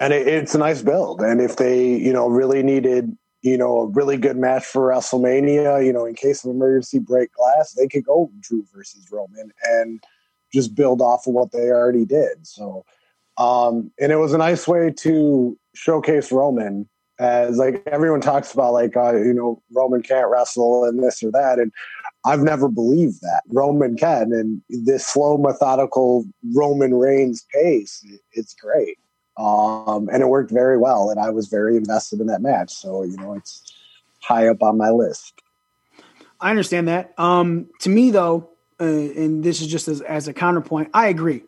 and it, it's a nice build. And if they, you know, really needed, you know, a really good match for WrestleMania, you know, in case of emergency break glass, they could go Drew versus Roman and just build off of what they already did. So, um, and it was a nice way to showcase Roman as like everyone talks about, like, uh, you know, Roman can't wrestle and this or that. And I've never believed that Roman can. And this slow, methodical Roman Reigns pace, it's great. Um, and it worked very well. And I was very invested in that match. So, you know, it's high up on my list. I understand that. Um, to me, though, uh, and this is just as, as a counterpoint, I agree.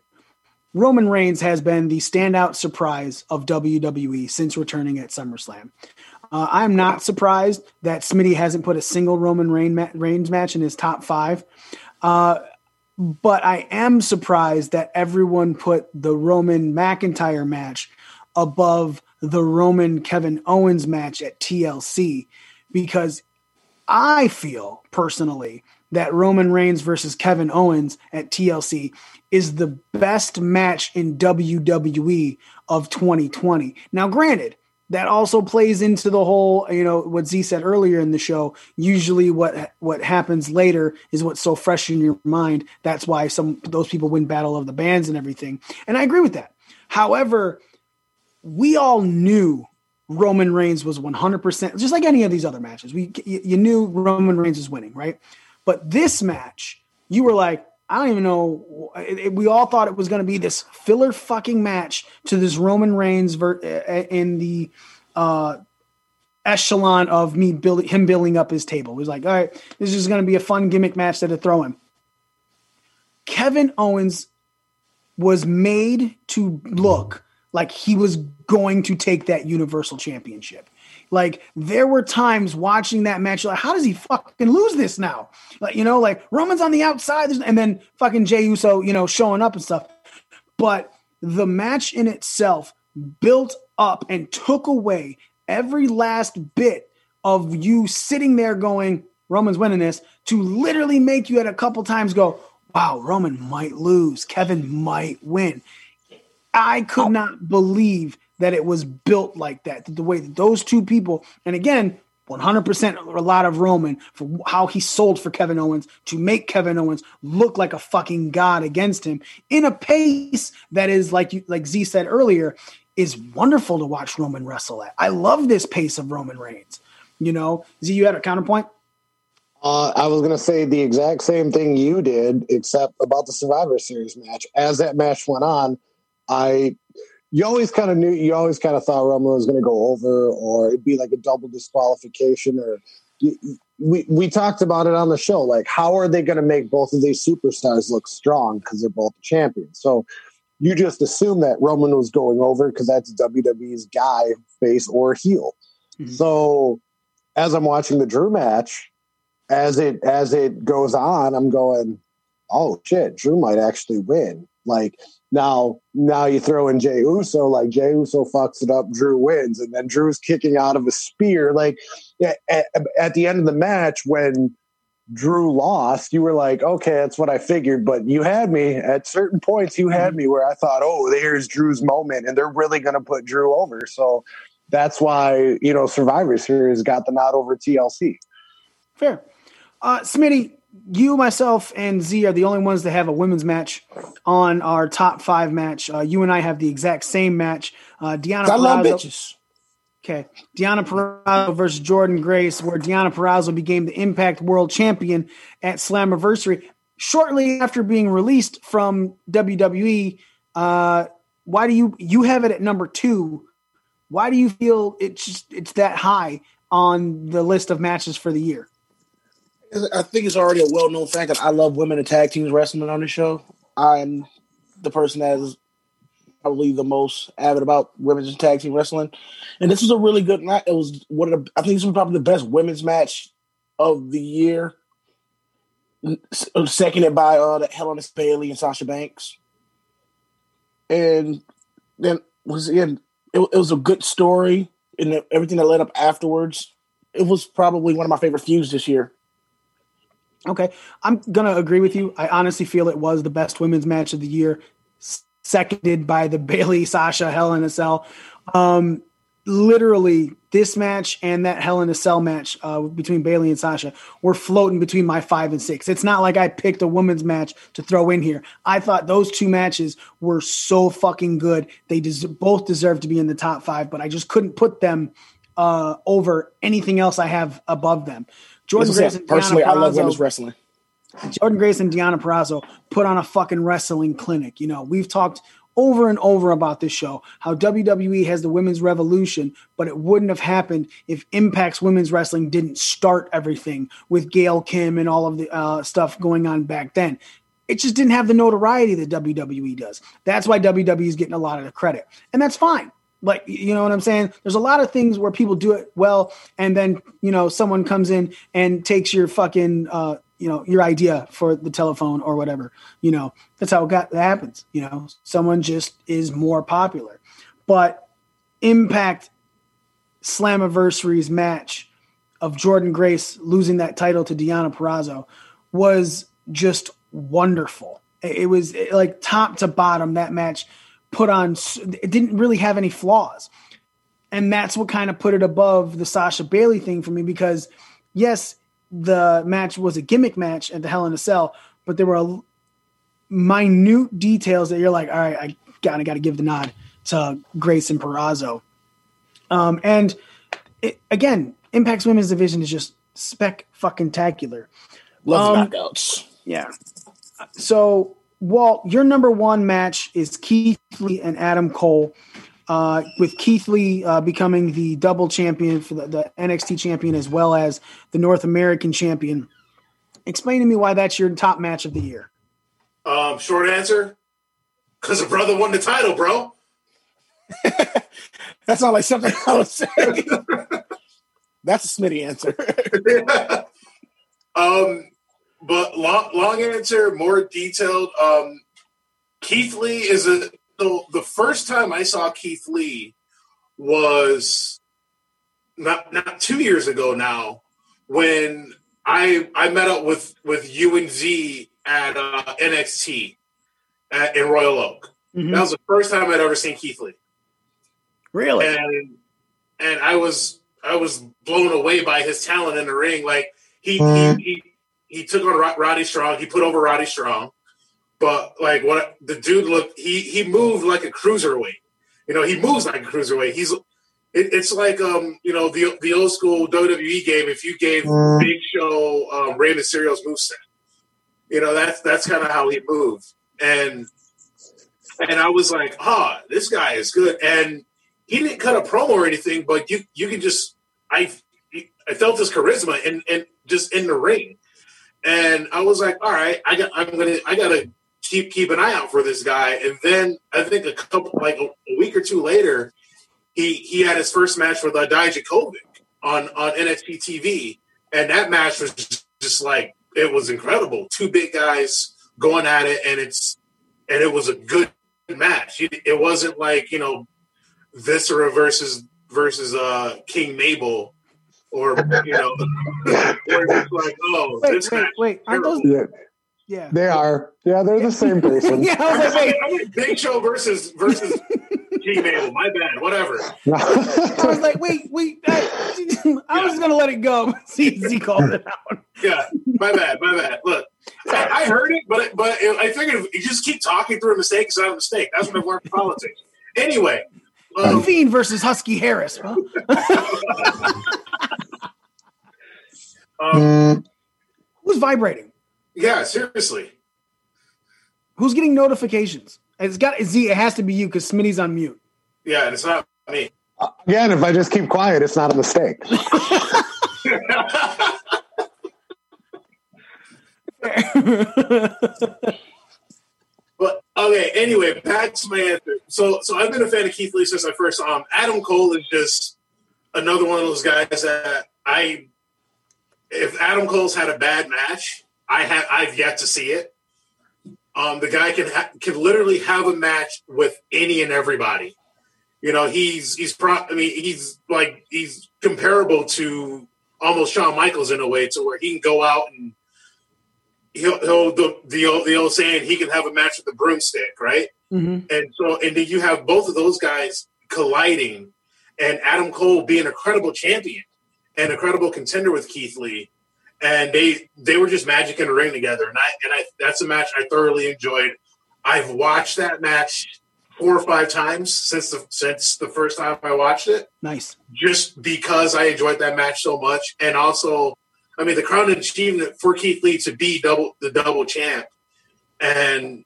Roman Reigns has been the standout surprise of WWE since returning at SummerSlam. Uh, I'm not surprised that Smitty hasn't put a single Roman Reigns match in his top five. Uh, but I am surprised that everyone put the Roman McIntyre match above the Roman Kevin Owens match at TLC because I feel personally that Roman Reigns versus Kevin Owens at TLC is the best match in WWE of 2020. Now, granted, that also plays into the whole, you know, what Z said earlier in the show. Usually, what what happens later is what's so fresh in your mind. That's why some those people win Battle of the Bands and everything. And I agree with that. However, we all knew Roman Reigns was 100%, just like any of these other matches. We you, you knew Roman Reigns was winning, right? But this match, you were like, I don't even know. It, it- we all thought it was going to be this filler fucking match to this Roman Reigns ver- uh, in the uh, echelon of me building him building up his table. It was like, all right, this is going to be a fun gimmick match that to throw him. Kevin Owens was made to look like he was going to take that Universal Championship. Like there were times watching that match, like how does he fucking lose this now? Like you know, like Roman's on the outside, and then fucking Jey Uso, you know, showing up and stuff. But the match in itself built up and took away every last bit of you sitting there going, Roman's winning this, to literally make you at a couple times go, wow, Roman might lose, Kevin might win. I could oh. not believe that it was built like that. The way that those two people, and again, 100% a lot of Roman for how he sold for Kevin Owens to make Kevin Owens look like a fucking god against him in a pace that is like you, like Z said earlier, is wonderful to watch Roman wrestle at. I love this pace of Roman Reigns. You know, Z, you had a counterpoint. Uh, I was going to say the exact same thing you did, except about the Survivor Series match. As that match went on, I you always kind of knew, you always kind of thought Roman was going to go over, or it'd be like a double disqualification, or you, we we talked about it on the show. Like, how are they going to make both of these superstars look strong because they're both champions? So you just assume that Roman was going over because that's WWE's guy, face or heel. Mm-hmm. So as I'm watching the Drew match, as it as it goes on, I'm going, oh shit, Drew might actually win. Like now, now you throw in Jey Uso, like Jey Uso fucks it up, Drew wins, and then Drew's kicking out of a spear. Like at, at the end of the match, when Drew lost, you were like, okay, that's what I figured. But you had me at certain points. You had me where I thought, oh, there's Drew's moment, and they're really going to put Drew over. So that's why you know Survivor Series got the nod over TLC. Fair, uh, Smitty. You, myself, and Z are the only ones that have a women's match on our top five match. Uh, you and I have the exact same match. Uh, Deonna I love bitches. Okay. Deonna Purrazzo versus Jordynne Grace, where Deonna Purrazzo became the Impact World Champion at Slammiversary shortly after being released from WWE. Uh, why do you you have it at number two? Why do you feel it's just, it's that high on the list of matches for the year? I think it's already a well known fact that I love women and tag teams wrestling on the show. I'm the person that is probably the most avid about women's tag team wrestling, and this was a really good night. It was one of the I think this was probably the best women's match of the year, seconded by uh, the Helen Bayley and Sasha Banks, and then was again it, it was a good story and everything that led up afterwards. It was probably one of my favorite feuds this year. Okay, I'm gonna agree with you. I honestly feel it was the best women's match of the year, seconded by the [laughs] Bayley Sasha Hell in a Cell. Um, literally, this match and that Hell in a Cell match uh, between Bayley and Sasha were floating between my five and six. It's not like I picked a women's match to throw in here. I thought those two matches were so fucking good. They des- both deserve to be in the top five, but I just couldn't put them uh, over anything else I have above them. Jordynne Grace and personally, Deonna I love women's wrestling. Jordynne Grace and Deonna Purrazzo put on a fucking wrestling clinic. You know, we've talked over and over about this show how WWE has the women's revolution, but it wouldn't have happened if Impact's women's wrestling didn't start everything with Gail Kim and all of the uh, stuff going on back then. It just didn't have the notoriety that WWE does. That's why WWE is getting a lot of the credit, and that's fine. Like you know what I'm saying? There's a lot of things where people do it well, and then you know someone comes in and takes your fucking uh, you know your idea for the telephone or whatever. You know that's how it got that happens. You know someone just is more popular, but Impact Slammiversary's match of Jordynne Grace losing that title to Deonna Purrazzo was just wonderful. It was like top to bottom that match put on it didn't really have any flaws. And that's what kind of put it above the Sasha Bayley thing for me because yes, the match was a gimmick match at the Hell in a Cell, but there were a, minute details that you're like, all right, I gotta gotta give the nod to Grace and Purrazzo. Um, and it, again, Impact's women's division is just spec fucking tacular. Love Um, the knockouts. Yeah. So, Walt, your number one match is Keith Lee and Adam Cole, uh, with Keith Lee uh, becoming the double champion for the, the NXT champion as well as the North American champion. Explain to me why that's your top match of the year. Um, short answer, because a brother won the title, bro. [laughs] That's not like something I was saying. [laughs] That's a Smitty answer. [laughs] um, but long, long answer, more detailed. Um, Keith Lee is a the, the first time I saw Keith Lee was not not two years ago now when I I met up with with you and Z at uh, NXT at, in Royal Oak. Mhm. That was the first time I'd ever seen Keith Lee Really? and and I was I was blown away by his talent in the ring. Like he he, he he took on Rod- Roddy Strong. He put over Roddy Strong, but like what the dude looked he he moved like a cruiserweight. You know, he moves like a cruiserweight. He's it, it's like um you know the the old school WWE game. If you gave Big Show um, Rey Mysterio's moveset, you know that's that's kind of how he moved. And and I was like, ah, this guy is good. And he didn't cut a promo or anything, but you you can just I I felt his charisma and and just in the ring, and I was like, all right, I got I'm gonna I gotta keep keep an eye out for this guy. And then I think a couple like a, a week or two later, he he had his first match with uh, Dijakovic on on NXT TV, and that match was just, just like it was incredible. Two big guys going at it, and it's and it was a good match. It, it wasn't like you know Viscera versus versus uh King Mabel. Or you know, [laughs] where it's like, oh, Wait, this wait, wait. Aren't those? Yeah, Yeah. they are. Yeah, they're the same person. [laughs] Yeah, I was like, wait. I'm like Big Show versus versus [laughs] King Mabel. My bad. Whatever. I was like, wait, wait. I, I was gonna let it go. but Z, Z called it out. Yeah, my bad. My bad. Look, I, I heard it, but but I figured if you just keep talking through a mistake, it's not a mistake. That's what I've learned from politics. Anyway, um, Fiend versus Husky Harris. Huh? [laughs] um, Who's vibrating? yeah, seriously. Who's getting notifications? It's got Z. It has to be you because Smitty's on mute. Yeah, and it's not me. Again, if I just keep quiet, it's not a mistake. [laughs] [laughs] But okay, anyway, back to my answer. So, so I've been a fan of Keith Lee since I first saw him. Adam Cole is just another one of those guys that I, if Adam Cole's had a bad match, I have I've yet to see it. Um, the guy can ha- can literally have a match with any and everybody. You know, he's he's pro. I mean, he's like he's comparable to almost Shawn Michaels in a way, to where he can go out and he'll, he'll the, the old the old saying he can have a match with the broomstick, right? Mm-hmm. And so, and then you have both of those guys colliding, and Adam Cole being a credible champion and a credible contender with Keith Lee, and they they were just magic in the ring together, and I and I that's a match I thoroughly enjoyed. I've watched that match four or five times since the since the first time I watched it, Nice. just because I enjoyed that match so much, and also, I mean, the crown achievement for Keith Lee to be double the double champ, and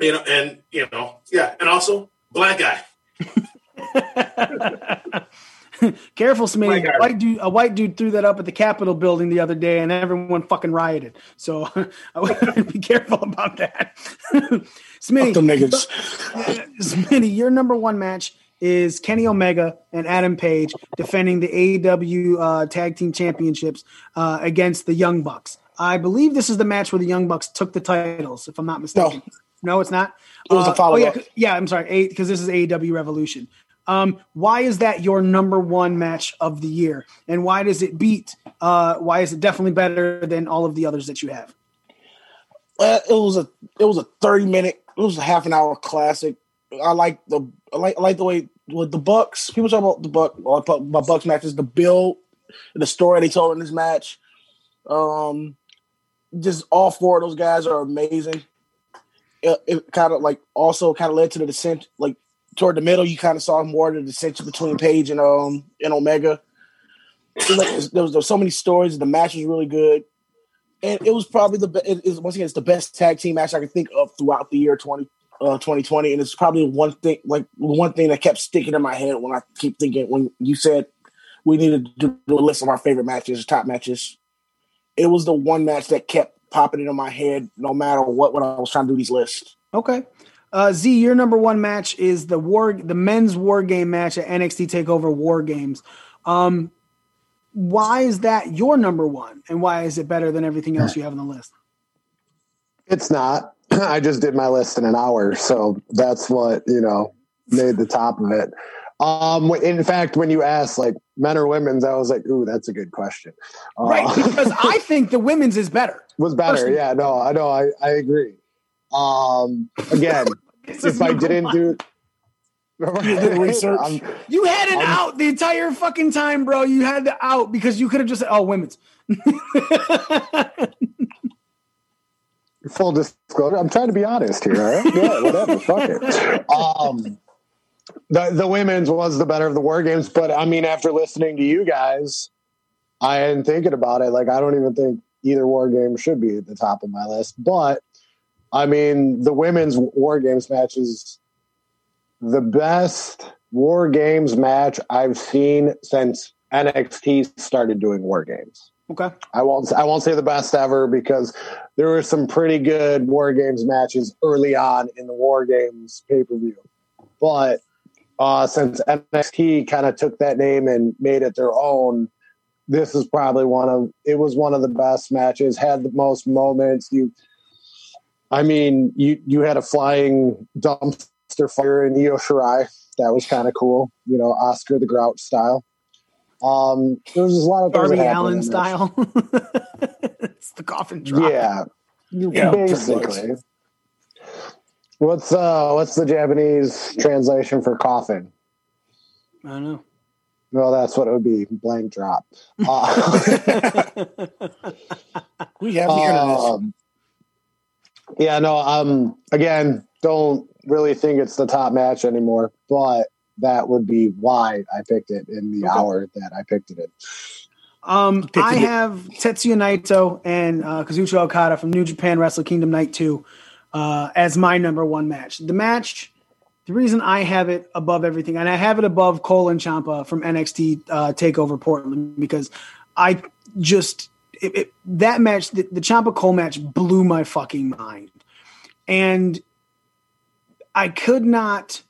you know, and you know, yeah, and also black guy. [laughs] Careful, Smitty. My A white, dude, a white dude threw that up at the Capitol building the other day, and everyone fucking rioted. So [laughs] I would [laughs] be careful about that. Smitty, Fuck them niggas. Smitty, your number one match is Kenny Omega and Adam Page defending the AEW uh, Tag Team Championships uh, against the Young Bucks. I believe this is the match where the Young Bucks took the titles, if I'm not mistaken. No, no it's not. It was a Uh, follow-up. Oh, yeah, yeah, I'm sorry, because this is AEW Revolution. Um, why is that your number one match of the year, and why does it beat? Uh, why is it definitely better than all of the others that you have? Well, it was a it was a thirty minute. It was a half an hour classic. I like the I like I like the way with the Bucks. People talk about the Buck my Bucks matches. The build, the story they told in this match. Um, just all four of those guys are amazing. It, it kind of like also kind of led to the descent. Like toward the middle, you kind of saw more of the dissension between Page and um and Omega. Like, there, was, there was so many stories. The match was really good and it was probably the be- it is once again it's the best tag team match I can think of throughout the year 20, uh, 2020 and it's probably one thing like one thing that kept sticking in my head when I keep thinking when you said we needed to do a list of our favorite matches top matches it was the one match that kept popping into my head no matter what when I was trying to do these lists Okay. Uh, Z, your number one match is the war, the men's war game match at NXT Takeover War Games. Um, why is that your number one, and why is it better than everything else you have on the list? It's not. [laughs] I just did my list in an hour, so that's what you know made the top of it. Um, in fact, when you asked like men or women's, I was like, "Ooh, that's a good question." Uh, Right, because [laughs] I think the women's is better. was better. Personally. Yeah, no, I know, I, I agree. Um, again, [laughs] if I didn't one. do research. I'm- You had it I'm- out the entire fucking time, bro. You had the out because you could have just said, "Oh, women's." Full disclosure, I'm trying to be honest here. All right? Yeah, whatever. fuck it. Um, the the women's was the better of the war games, but I mean, after listening to you guys, I am thinking about it. Like, I don't even think either war game should be at the top of my list. But I mean, the women's war games match is the best war games match I've seen since NXT started doing war games. Okay. I won't. I won't say the best ever because there were some pretty good War Games matches early on in the War Games pay per view, but uh, since NXT kind of took that name and made it their own, this is probably one of. It was one of the best matches. Had the most moments. You, I mean, you you had a flying dumpster fire in Io Shirai. That was kind of cool. You know, Oscar the Grouch style. Um, there was just a lot of things Darby that Allin in style. [laughs] it's the coffin drop. Yeah, Yeah, basically. What's uh what's the Japanese translation for coffin? I don't know. Well, that's what it would be. Blank drop. Uh, [laughs] We have the internet. um, yeah, no. Um, again, don't really think it's the top match anymore, but that would be why I picked it in the hour that I picked it in. Um, I have Tetsuya Naito and uh, Kazuchika Okada from New Japan Wrestle Kingdom Night 2 uh, as my number one match. The match, the reason I have it above everything, and I have it above Cole and Ciampa from NXT uh, Takeover Portland because I just, it, it, that match, the, the Ciampa Cole match blew my fucking mind. And I could not,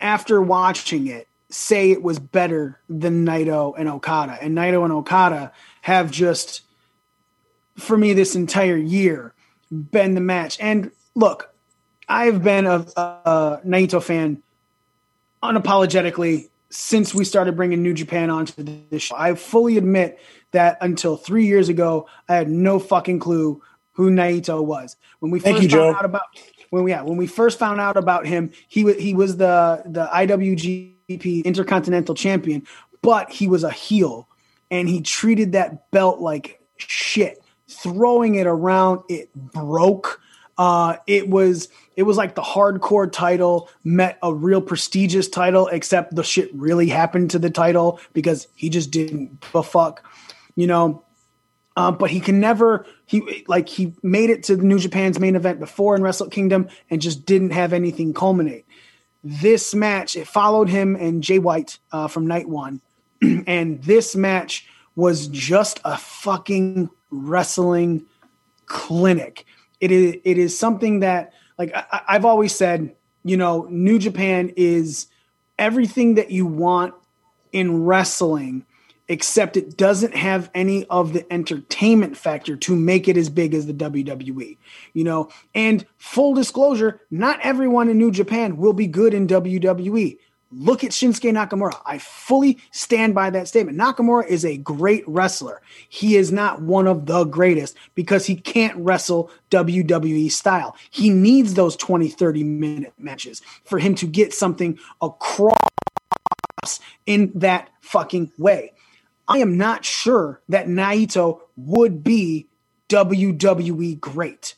after watching it, say it was better than Naito and Okada. And Naito and Okada have just, for me, this entire year, been the match. And look, I've been a, a Naito fan unapologetically since we started bringing New Japan onto this show. I fully admit that until three years ago, I had no fucking clue who Naito was. When we Thank first you, found Joe. out about when we yeah, when we first found out about him, he was he was the the IWGP Intercontinental Champion, but he was a heel and he treated that belt like shit, throwing it around. It broke. Uh, it was it was like the hardcore title met a real prestigious title, except the shit really happened to the title because he just didn't give a fuck, you know. Uh, but he can never he like he made it to New Japan's main event before in Wrestle Kingdom and just didn't have anything culminate. This match it followed him and Jay White uh, from Night One, [clears throat] and this match was just a fucking wrestling clinic. It is it is something that like I, I've always said, you know, New Japan is everything that you want in wrestling, except it doesn't have any of the entertainment factor to make it as big as the WWE. You know, and full disclosure, not everyone in New Japan will be good in WWE. Look at Shinsuke Nakamura. I fully stand by that statement. Nakamura is a great wrestler. He is not one of the greatest because he can't wrestle WWE style. He needs those 20, 30 minute matches for him to get something across in that fucking way. I am not sure that Naito would be WWE great.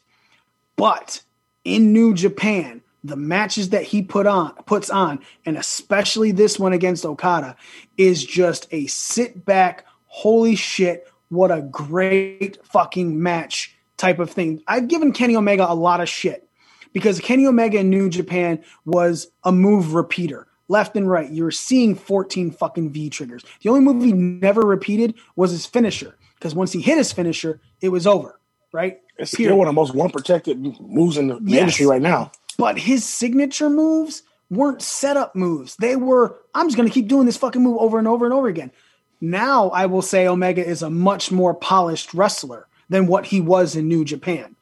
But in New Japan, the matches that he put on puts on, and especially this one against Okada, is just a sit back, holy shit, what a great fucking match type of thing. I've given Kenny Omega a lot of shit because Kenny Omega in New Japan was a move repeater. Left and right, you were seeing 14 fucking V triggers. The only move he never repeated was his finisher because once he hit his finisher, it was over, right? It's still one of the most one protected moves in the Yes. industry right now. But his signature moves weren't setup moves. They were, I'm just going to keep doing this fucking move over and over and over again. Now I will say Omega is a much more polished wrestler than what he was in New Japan.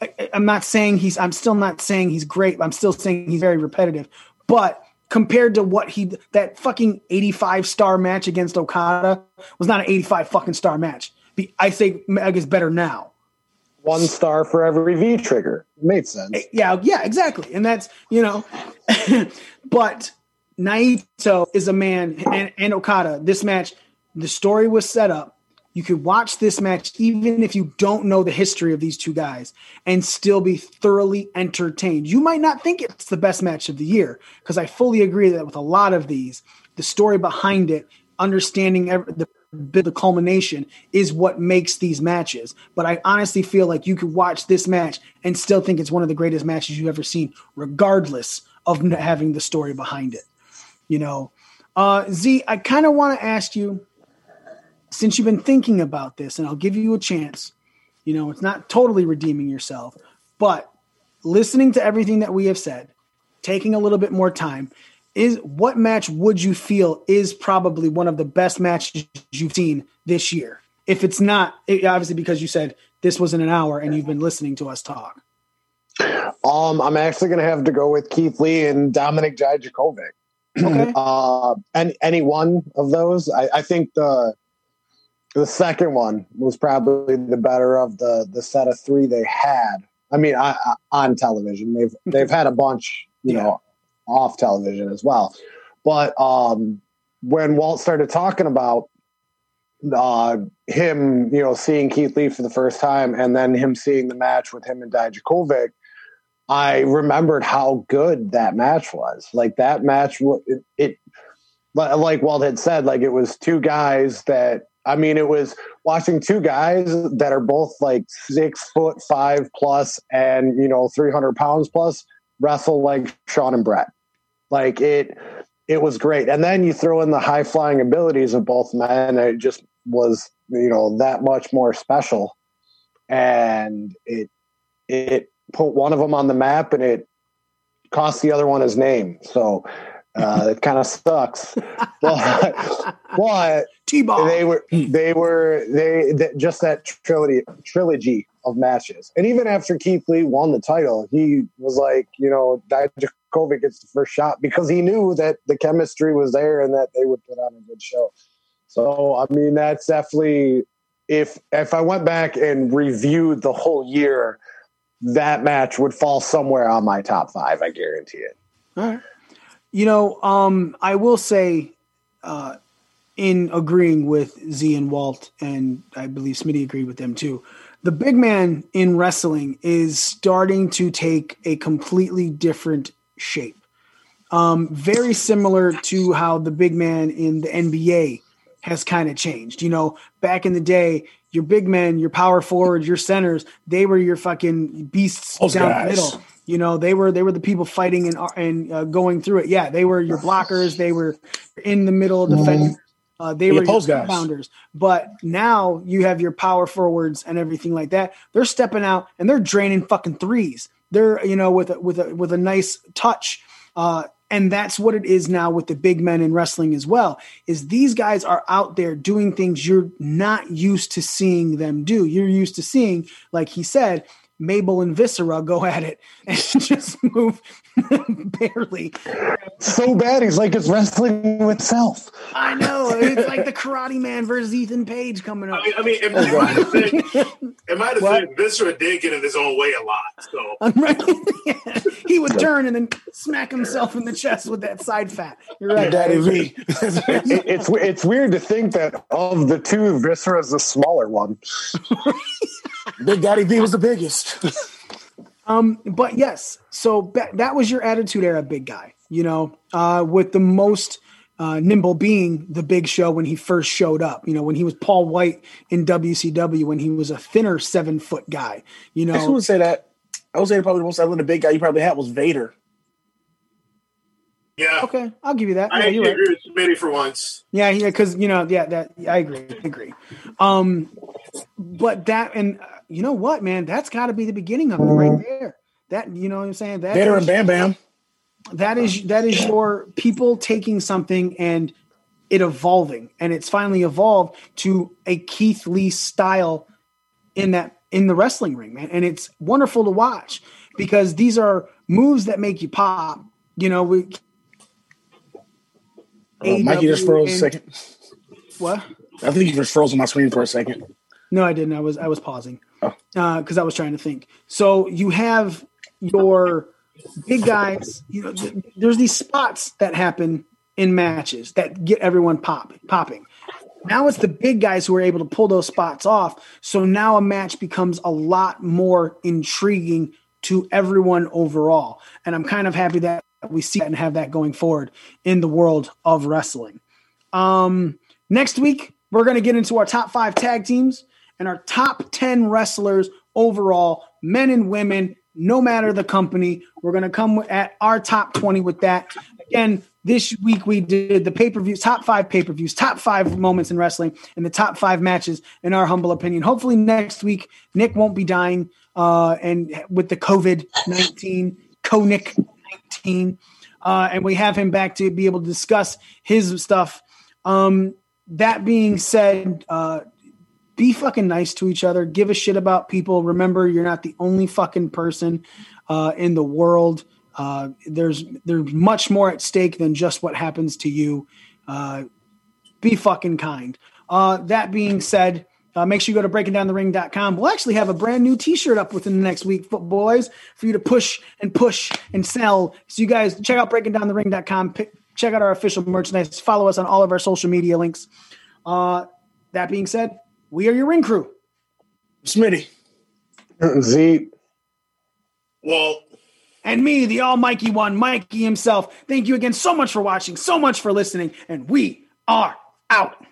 I, I'm not saying he's, I'm still not saying he's great. I'm still saying he's very repetitive. But compared to what he, that fucking 85 star match against Okada was not an 85 fucking star match. I say Omega's better now. One star for every V trigger. Made sense. Eh, yeah, yeah, exactly. And that's, you know, [laughs] but Naito is a man and, and Okada, this match, the story was set up. You could watch this match even if you don't know the history of these two guys and still be thoroughly entertained. You might not think it's the best match of the year because I fully agree that with a lot of these, the story behind it, understanding the the culmination is what makes these matches. But I honestly feel like you could watch this match and still think it's one of the greatest matches you've ever seen, regardless of having the story behind it. You know, uh, Z, I kind of want to ask you since you've been thinking about this, and I'll give you a chance, you know, it's not totally redeeming yourself, but listening to everything that we have said, taking a little bit more time, is what match would you feel is probably one of the best matches you've seen this year? If it's not, it, obviously because you said this was in an hour and you've been listening to us talk. Um, I'm actually going to have to go with Keith Lee and Dominik Dijakovic. Okay. uh, any any one of those, I, I think the the second one was probably the better of the the set of three they had. I mean, I, I, on television, they've they've had a bunch, you know, off television as well. But um, when Walt started talking about uh, him, you know, seeing Keith Lee for the first time, and then him seeing the match with him and Dijakovic, I remembered how good that match was. Like that match, it, it like Walt had said, like it was two guys that I mean, it was watching two guys that are both like six foot five plus and you know three hundred pounds plus wrestle like Shawn and Brett. Like it, it was great. And then you throw in the high flying abilities of both men, it just was you know that much more special. And it it put one of them on the map, and it cost the other one his name. So uh, it kind of sucks. [laughs] but but they were they were they, th- just that trilogy trilogy of matches. And even after Keith Lee won the title, he was like, you know, Dijakovic gets the first shot because he knew that the chemistry was there and that they would put on a good show. So I mean, that's definitely if if I went back and reviewed the whole year, that match would fall somewhere on my top five. I guarantee it. All right. You know, um, I will say, uh, in agreeing with Z and Walt, and I believe Smitty agreed with them too. The big man in wrestling is starting to take a completely different shape. Um, very similar to how the big man in the NBA has kind of changed. You know, back in the day, your big men, your power forwards, your centers, they were your fucking beasts Those down guys. the middle. You know, they were they were the people fighting and and uh, going through it. Yeah, they were your blockers. They were in the middle of defending. Uh, they The were your guys. bounders. But now you have your power forwards and everything like that. They're stepping out and they're draining fucking threes. They're you know with a, with a with a nice touch. Uh, and that's what it is now with the big men in wrestling as well. Is these guys are out there doing things you're not used to seeing them do. You're used to seeing, like he said, Mabel and Viscera go at it and [laughs] just move [laughs] barely. So bad, he's like it's wrestling with self. I know it's like the Karate Man versus Ethan Page coming up. I mean, I mean, it, oh, it might have said, it might have been Viscera did get in his own way a lot. So [laughs] Right? he would turn and then smack himself in the chest with that side fat. You're right, Daddy V. [laughs] It- it's it's weird to think that of the two, Viscera is the smaller one. Big Daddy V was the biggest. Um, but yes, so that, that was your attitude era, big guy. You know, uh, with the most uh, nimble being the Big Show when he first showed up. You know, when he was Paul White in WCW, when he was a thinner seven foot guy. You know. I just know, would say that. I would say probably the most athletic big guy you probably had was Vader. yeah, okay, I'll give you that. I Yeah, you're agree right. with Smitty for once. Yeah, yeah, because you know, yeah, that I agree, I agree. Um, but that and uh, you know what, man, that's got to be the beginning of it right there. That you know what I'm saying? That Vader and Bam Bam. that is that is your people taking something and it evolving and it's finally evolved to a Keith Lee style in that in the wrestling ring man and it's wonderful to watch because these are moves that make you pop you know we Uh, Mikey just froze a second. what I think you just froze on my screen for a second. No, I didn't. I was I was pausing because I was trying to think. So you have your big guys. You know, th- there's these spots that happen in matches that get everyone pop popping. Now it's the big guys who are able to pull those spots off. So now a match becomes a lot more intriguing to everyone overall. And I'm kind of happy that we see that and have that going forward in the world of wrestling. Um, next week, we're going to get into our top five tag teams and our top 10 wrestlers overall, men and women, no matter the company. We're going to come at our top 20 with that. Again, This week we did the pay per views, top five pay per views, top five moments in wrestling, and the top five matches, in our humble opinion. Hopefully next week Nick won't be dying, uh, and with the COVID nineteen, Conic nineteen, uh, and we have him back to be able to discuss his stuff. Um, that being said, uh, be fucking nice to each other. Give a shit about people. Remember, you're not the only fucking person uh, in the world. Uh, there's there's much more at stake than just what happens to you. Uh, be fucking kind. Uh, that being said, uh, make sure you go to breakingdownthering.com. We'll actually have a brand new t-shirt up within the next week, foot boys, for you to push and push and sell. So you guys check out breakingdownthering.com. Pick, check out our official merchandise. Follow us on all of our social media links. Uh, that being said, we are your ring crew. Smitty. [laughs] Z. Well, and me, the all almighty one, Mikey himself. Thank you again so much for watching, so much for listening, and we are out.